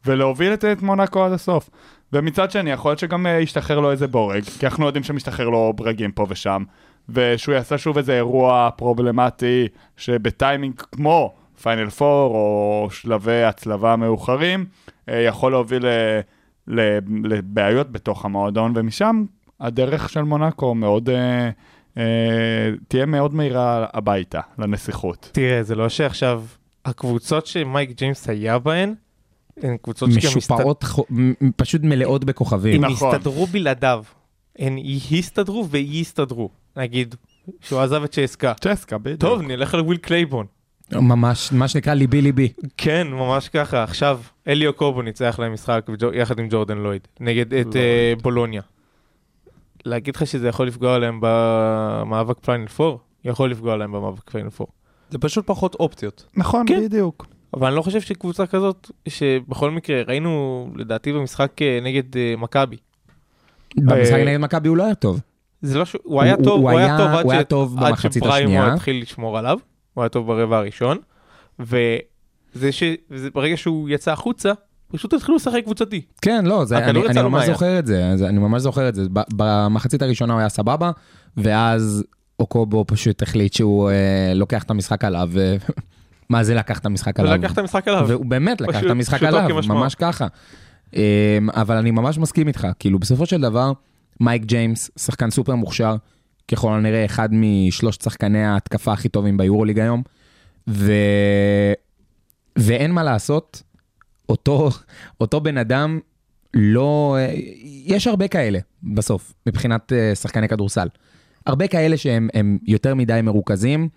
ולהוביל את, מונאקו עד הסוף. ומצד שני, יכול להיות שגם אה, ישתחרר לו איזה בורג, כי אנחנו יודעים שמשתחרר לו ברגים פה ושם, ושהוא יעשה שוב איזה אירוע פרובלמטי, שבטיימינג כמו פיינל 4 או שלבי הצלבה מאוחרים, אה, יכול להוביל ל- לבעיות בתוך המועדון, ומשם הדרך של מונאקו מאוד, אה, אה, תהיה מאוד מהירה הביתה, לנסיכות. תראה, זה לא שעכשיו, הקבוצות שמייק ג'יימס היה בהן, הן קבוצות שגם משופעות, חו- מ- פשוט מלאות בכוכבים. הם נכון. הסתדרו בלעדיו. הן הסתדרו ויסתדרו. נגיד, שהוא עזב את צ'סקה. צ'סקה, בדיוק. טוב, נלך על וויל קלייבון. ממש, מה שנקרא ליבי ליבי. כן, ממש ככה. עכשיו, אלי אוקובו ניצח להם משחק יחד עם ג'ורדן לויד, נגד את אה, בולוניה. להגיד לך שזה יכול לפגוע להם במאבק פיינל 4? יכול לפגוע להם במאבק פיינל 4. זה פשוט פחות אופציות. נכון, כן. בדיוק. אבל אני לא חושב שקבוצה כזאת, שבכל מקרה, ראינו לדעתי במשחק אה, נגד אה, מכבי. במשחק אה, נגד מכבי הוא לא היה טוב. זה לא ש... הוא היה הוא- טוב, הוא הוא היה היה- טוב עד הוא היה ש- טוב עד השנייה. התחיל לשמור עליו, הוא היה טוב ברבע הראשון, וזה ש... וזה ברגע שהוא יצא החוצה, פשוט התחילו לשחק קבוצתי. כן, לא, זה, הכדור אני, אני ממש. זוכר את זה, אז אני ממש זוכר את זה. במחצית הראשונה הוא היה סבבה, ואז אוקובו פשוט החליט שהוא אה, לוקח את המשחק עליו, ו... מה זה לקח את המשחק עליו? לקח את המשחק עליו. והוא באמת לקח פשוט- את המשחק עליו, כמשמעו. ממש ככה. אמ, אבל אני ממש מסכים איתך, כאילו בסופו של דבר, מייק ג'יימס, שחקן סופר מוכשר, ככל הנראה אחד משלושת שחקני ההתקפה הכי טובים ביורוליג היום, ו... ואין מה לעשות, אותו, אותו בן אדם לא... יש הרבה כאלה בסוף, מבחינת אה, שחקני כדורסל. הרבה כאלה שהם הם יותר מדי מרוכזים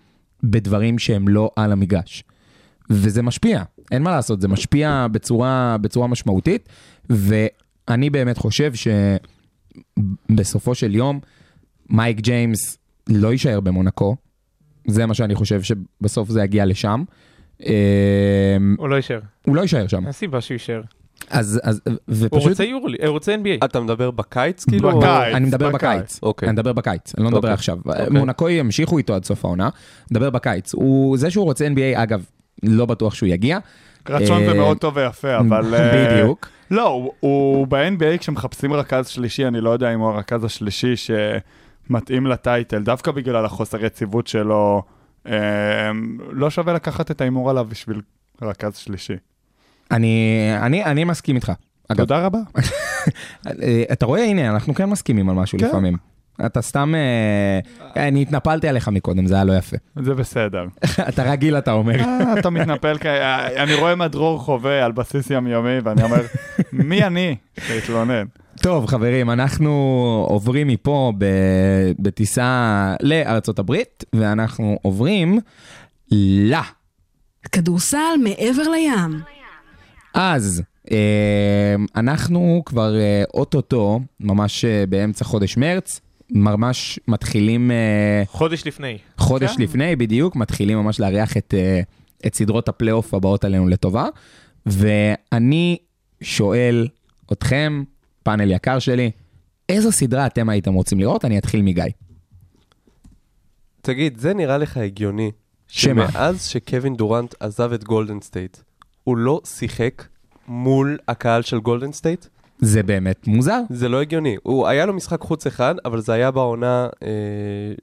בדברים שהם לא על המגרש. וזה משפיע, אין מה לעשות, זה משפיע בצורה, בצורה משמעותית, ואני באמת חושב שבסופו של יום, מייק ג'יימס לא יישאר במונקו, זה מה שאני חושב שבסוף זה יגיע לשם. אה, הוא לא יישאר. הוא לא יישאר שם. אין סיבה שהוא יישאר. אז, אז, הוא ופשוט, רוצה יורולי, הוא רוצה NBA. אתה מדבר בקיץ כאילו? או- בקיץ. אני מדבר בקיץ. בקיץ, אוקיי. אני מדבר בקיץ, אני לא מדבר אוקיי. עכשיו. אוקיי. מונקו ימשיכו איתו עד סוף העונה, מדבר בקיץ. הוא, זה שהוא רוצה NBA, אגב, לא בטוח שהוא יגיע. רצון זה אה, מאוד טוב ויפה, אבל... אה, בדיוק. לא, הוא- הוא ב-NBA כשמחפשים רכז שלישי, אני לא יודע אם הוא הרכז השלישי שמתאים לטייטל, דווקא בגלל החוסר יציבות שלו, אה, לא שווה לקחת את ההימור עליו בשביל רכז שלישי. אני, אני, אני מסכים איתך. אגב, תודה רבה. אה, אתה רואה, הנה, אנחנו כן מסכימים על משהו כן. לפעמים. אתה סתם, אה, אני התנפלתי עליך מקודם, זה היה לא יפה. זה בסדר. אתה רגיל, אתה אומר. אה, אתה מתנפל, כ- אה, אני רואה מה דרור חווה על בסיס יומיומי, ואני אומר, מי אני להתלונן? טוב, חברים, אנחנו עוברים מפה ב- בטיסה לארצות הברית, ואנחנו עוברים כדורסל מעבר לים. אז, אה, אנחנו כבר אה, אוטוטו, ממש אה, באמצע חודש מרץ, ממש מתחילים חודש לפני. חודש כן. לפני, בדיוק, מתחילים ממש לארח את, את סדרות הפלייאוף הבאות עלינו לטובה. ואני שואל אתכם, פאנל יקר שלי, איזו סדרה אתם הייתם רוצים לראות? אני אתחיל מגיא. תגיד, זה נראה לך הגיוני, שמה? שמאז שקווין דורנט עזב את גולדן סטייט, הוא לא שיחק מול הקהל של גולדן סטייט? זה באמת מוזר. זה לא הגיוני. הוא, היה לו משחק חוץ אחד, אבל זה היה בעונה אה,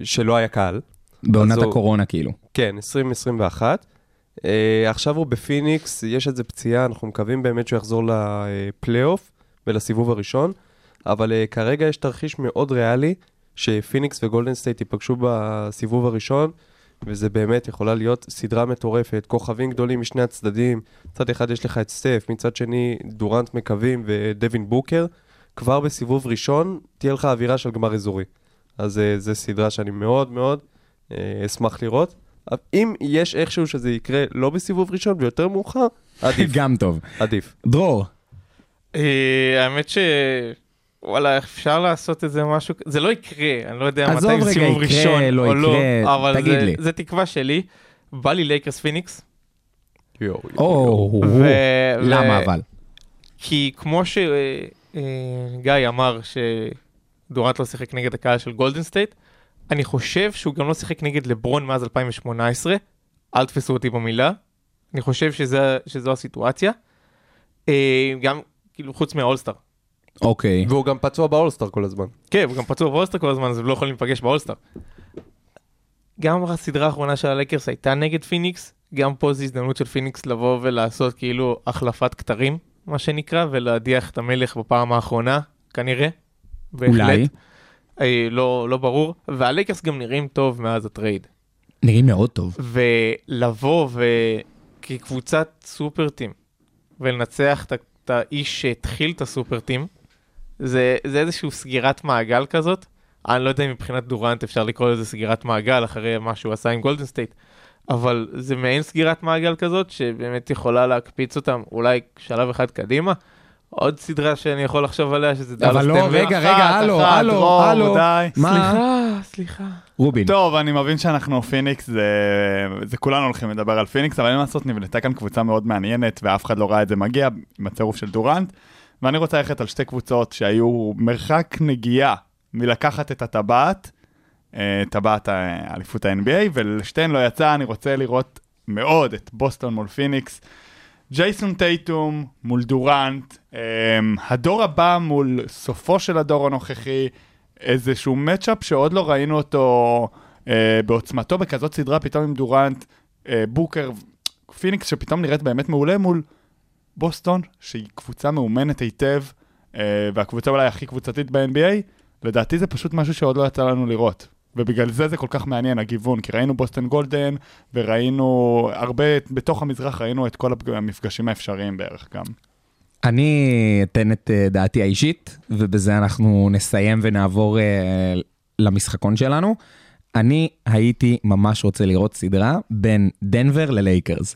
שלא היה קהל. בעונת הוא- הקורונה כאילו. כן, 2021. אה, עכשיו הוא בפיניקס, יש איזה פציעה, אנחנו מקווים באמת שהוא יחזור לפלייאוף ולסיבוב הראשון, אבל אה, כרגע יש תרחיש מאוד ריאלי, שפיניקס וגולדן סטייט ייפגשו בסיבוב הראשון, וזה באמת יכולה להיות סדרה מטורפת, כוכבים גדולים משני הצדדים, מצד אחד יש לך את סטף, מצד שני דורנט מקווים ודווין בוקר, כבר בסיבוב ראשון תהיה לך אווירה של גמר אזורי. אז אה, זו סדרה שאני מאוד מאוד אה, אשמח לראות. אם יש איכשהו שזה יקרה לא בסיבוב ראשון ויותר מאוחר, עדיף, גם טוב. עדיף. דרור, אה, האמת ש... וואלה, אפשר לעשות איזה משהו, זה לא יקרה, אני לא יודע מתי זה סיבוב יקרה, ראשון לא או לא, יקרה, אבל תגיד זה- לי. זה תקווה שלי. בא לי לייקרס פיניקס. יואו, או, ו- למה אבל? כי כמו שגיא אמר שדורנט לא שיחק נגד הקהל של גולדן סטייט, אני חושב שהוא גם לא שיחק נגד לברון מאז 2018, אל תפסו אותי במילה, אני חושב שזה, שזו הסיטואציה. אה, גם, כאילו, חוץ מהאולסטאר. אוקיי. והוא גם פצוע באולסטאר כל הזמן. כן, הוא גם פצוע באולסטאר כל הזמן, אז הם לא יכולים להיפגש באולסטאר. גם הסדרה האחרונה של הלקרס הייתה נגד פיניקס, גם פה זו הזדמנות של פיניקס לבוא ולעשות כאילו החלפת כתרים, מה שנקרא, ולהדיח את המלך בפעם האחרונה, כנראה. בהחלט. אולי. אה, לא, לא ברור, והלקרס גם נראים טוב מאז ה trade. נראים מאוד טוב. ולבוא וכקבוצת super team, ולנצח את האיש שהתחיל את ה super team, זה, זה איזושהי סגירת מעגל כזאת. אני לא יודע אם מבחינת דורנט אפשר לקרוא לזה סגירת מעגל אחרי מה שהוא עשה עם גולדן סטייט, אבל זה מעין סגירת מעגל כזאת שבאמת יכולה להקפיץ אותם אולי שלב אחד קדימה. עוד סדרה שאני יכול לחשוב עליה שזה דאלאס אבל לא, דנבר. רגע, רגע, הלו, הלו, הלו. די. סליחה, סליחה. רובין. טוב, אני מבין שאנחנו פיניקס, זה, זה כולנו הולכים לדבר על פיניקס, אבל אין מה לעשות, נבנתה כאן קבוצה מאוד מעניינת, ואף אחד לא ראה את זה מגיע, עם הצירוף של דורנט. ואני רוצה ללכת על שתי קבוצות שהיו מרחק נגיעה מלקחת את הטבעת, אה, טבעת האליפות ה-NBA, ולשתיהן לא יצא, אני רוצה לראות מאוד את בוסטון מול פיניקס. ג'ייסון טייטום מול דורנט, אה, הדור הבא מול סופו של הדור הנוכחי, איזשהו matchup שעוד לא ראינו אותו אה, בעוצמתו בכזאת סדרה, פתאום עם דורנט, בוקר, פיניקס שפתאום נראית באמת מעולה מול בוסטון, שהיא קבוצה מאומנת היטב, אה, והקבוצה אולי הכי קבוצתית ב-NBA, לדעתי זה פשוט משהו שעוד לא יצא לנו לראות. ובגלל זה זה כל כך מעניין, הגיוון, כי ראינו בוסטון גולדן, וראינו הרבה, בתוך המזרח ראינו את כל המפגשים האפשריים בערך גם. אני אתן את אה, דעתי האישית, ובזה אנחנו נסיים ונעבור אה, למשחקון שלנו. אני הייתי ממש רוצה לראות סדרה בין דנבר ללייקרס.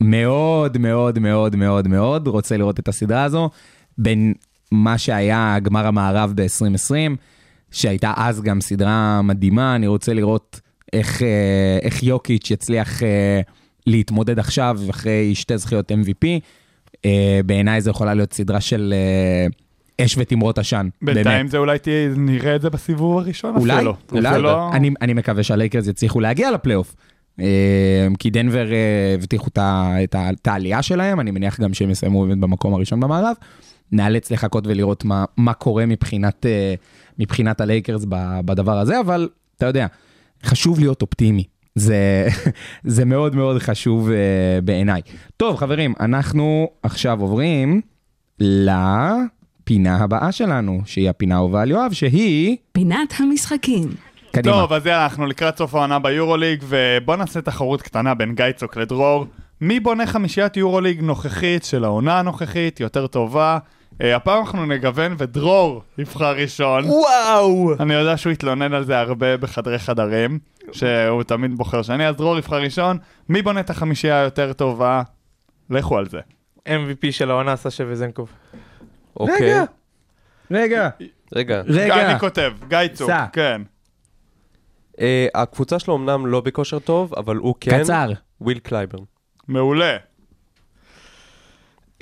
מאוד מאוד מאוד מאוד מאוד רוצה לראות את הסדרה הזו בין מה שהיה גמר המערב ב-2020, שהייתה אז גם סדרה מדהימה, אני רוצה לראות איך, אה, איך יוקיץ' יצליח אה, להתמודד עכשיו אחרי שתי זכיות MVP. אה, בעיניי זו יכולה להיות סדרה של אש ותמרות עשן. בינתיים. זה אולי תהיה, נראה את זה בסיבוב הראשון אולי, אפילו. אולי, זה לא... אני, אני מקווה שהלייקרס יצליחו להגיע לפלייאוף. אה, כי דנבר אה, הבטיחו את העלייה שלהם, אני מניח גם שהם יסיימו באמת במקום הראשון במערב. נאלץ לחכות ולראות מה, מה קורה מבחינת, אה, מבחינת הלייקרס בדבר הזה, אבל אתה יודע, חשוב להיות אופטימי. זה, זה מאוד מאוד חשוב אה, בעיניי. טוב, חברים, אנחנו עכשיו עוברים לפינה הבאה שלנו, שהיא הפינה האהובה על יואב, שהיא... פינת המשחקים. קדימה. טוב, אז יאללה, אנחנו לקראת סוף העונה ביורוליג, ובוא נעשה תחרות קטנה בין גייצוק לדרור. מי בונה חמישיית יורוליג נוכחית של העונה הנוכחית, יותר טובה? אה, הפעם אנחנו נגוון ודרור יבחר ראשון. וואו! אני יודע שהוא התלונן על זה הרבה בחדרי חדרים. שהוא תמיד בוחר שני, אז דרור יבחר ראשון. מי בונה את החמישייה היותר טובה? לכו על זה. MVP של העונה, סשה וזנקוב. אוקיי. רגע. רגע, רגע. רגע. אני כותב, גיא צוק, סע. כן. אה, הקבוצה שלו אמנם לא בכושר טוב, אבל הוא כן. קצר. וויל קלייברן. מעולה.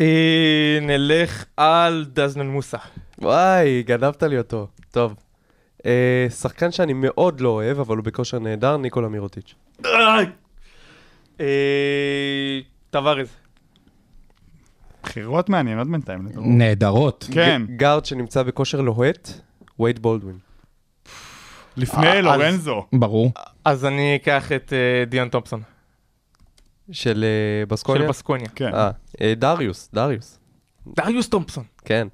אה, נלך על דזנן מוסה. וואי, גנבת לי אותו. טוב. אה, שחקן שאני מאוד לא אוהב, אבל הוא בכושר נהדר, ניקולה מירוטיץ'. טווארז. בחירות מעניינות בינתיים. נהדרות. כן, גארד שנמצא בכושר לוהט, וייד בולדווין. לפני אה, לורנזו. ברור. אז אני אקח את אה, דיון תומפסון. של אה, של בסקוניה? בסקוניה. כן. דריוס, דריוס. דריוס תומפסון. כן.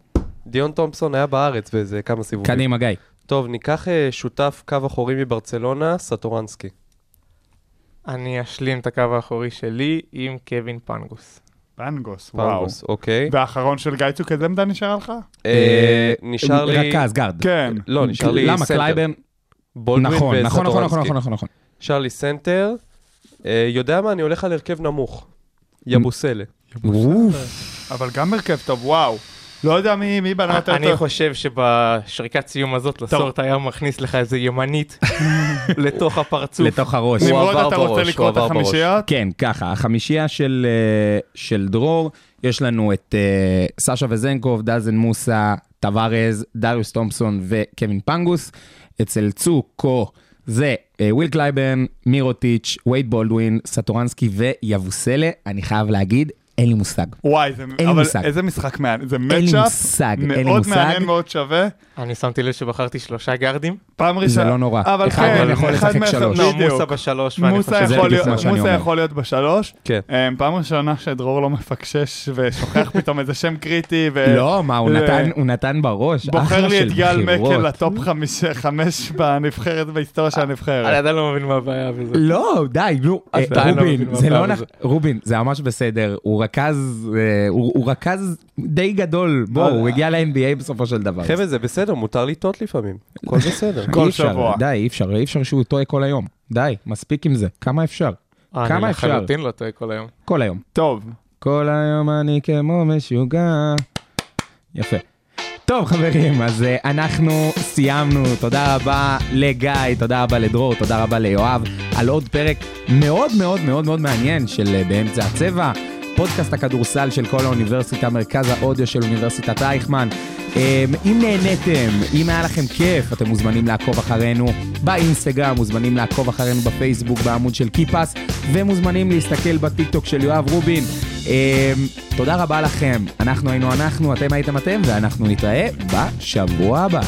דיון תומפסון היה בארץ באיזה כמה סיבובים. קדימה, גיא. טוב, ניקח שותף קו אחורי מברצלונה, סטורנסקי. אני אשלים את הקו האחורי שלי עם קווין פנגוס. פנגוס, וואו. פנגוס, אוקיי. והאחרון של גיא צוק, איזה עמדה נשאר לך? נשאר לי... רכז, גארד. כן. לא, נשאר לי למה? סנטר. קלייברן? בולדווין נכון, נכון, נכון, נכון, וסטורנסקי. נכון, נכון, נכון. נשאר לי סנטר. אה, יודע מה? אני הולך על הרכב נמוך. יבוסלה. אבל גם הרכב טוב, וואו. לא יודע מי מי בנה יותר אני טוב. חושב שבשריקת סיום הזאת לסורט היה מכניס לך איזה ימנית לתוך הפרצוף. לתוך הראש. הוא נמרוד, עבר אתה רוצה בראש, לקרוא הוא את עבר בראש. החמישיות? כן, ככה, החמישייה של, אה, של דרור, יש לנו את אה, סשה וזנקוב, דזן מוסה, טווארז, דריוס תומפסון וקווין פנגוס. אצל צוקו זה אה, וויל קלייברן, מירוטיץ', וייד בולדווין, סטורנסקי ויבוסלה. אני חייב להגיד, אין לי מושג. וואי, זה- לי אבל מושג. איזה משחק מעניין. זה אין לי matchup מושג, אין לי מאוד. מעניין, מאוד שווה. אני שמתי לב שבחרתי שלושה גארדים. פעם ראשונה. לא נורא. אבל אחד כן, מהם יכול אחד לשחק שלוש. לא, בדיוק. מוסה בשלוש, ואני מוסה חושב... זה יכול בדיוק להיות- מה שאני מוסה. יכול להיות בשלוש. כן. אמ, פעם ראשונה שדרור לא מפקשש ושוכח פתאום איזה שם קריטי. ו- לא, מה, הוא ו- נתן- הוא נתן בראש. בוחר לי את גל. מקל לטופ חמיש- חמש בנבחרת, בהיסטוריה של אני הנבחרת. עדיין לא מבין מה הבעיה בזה. לא, די, נו, אה, לא זה לא נכון, רובין, זה ממש בסדר, הוא רכז, אה, הוא הוא רכז די גדול, בוא, אה, הוא הגיע ל-NBA בסופו של דבר. חבר'ה, זה בסדר, מותר לטעות לפעמים. הכל בסדר. כל שבוע. די, אי אפשר, אי אפשר שהוא טועה כל היום. די, מספיק עם זה, כמה אפשר? כמה אני אפשר? לחלוטין לא טועה כל היום. כל היום. טוב, כל היום אני כמו משוגע. יפה. טוב חברים, אז uh, אנחנו סיימנו, תודה רבה לגיא, תודה רבה לדרור, תודה רבה ליואב, על עוד פרק מאוד מאוד מאוד מאוד מעניין של uh, באמצע הצבע, פודקאסט הכדורסל של כל האוניברסיטה, מרכז האודיו של אוניברסיטת רייכמן. Um, אם נהניתם, אם היה לכם כיף, אתם מוזמנים לעקוב אחרינו באינסטגרם, מוזמנים לעקוב אחרינו בפייסבוק בעמוד של קיפאס, ומוזמנים להסתכל בטיקטוק של יואב רובין. Um, תודה רבה לכם, אנחנו היינו אנחנו, אתם הייתם אתם, ואנחנו נתראה בשבוע הבא.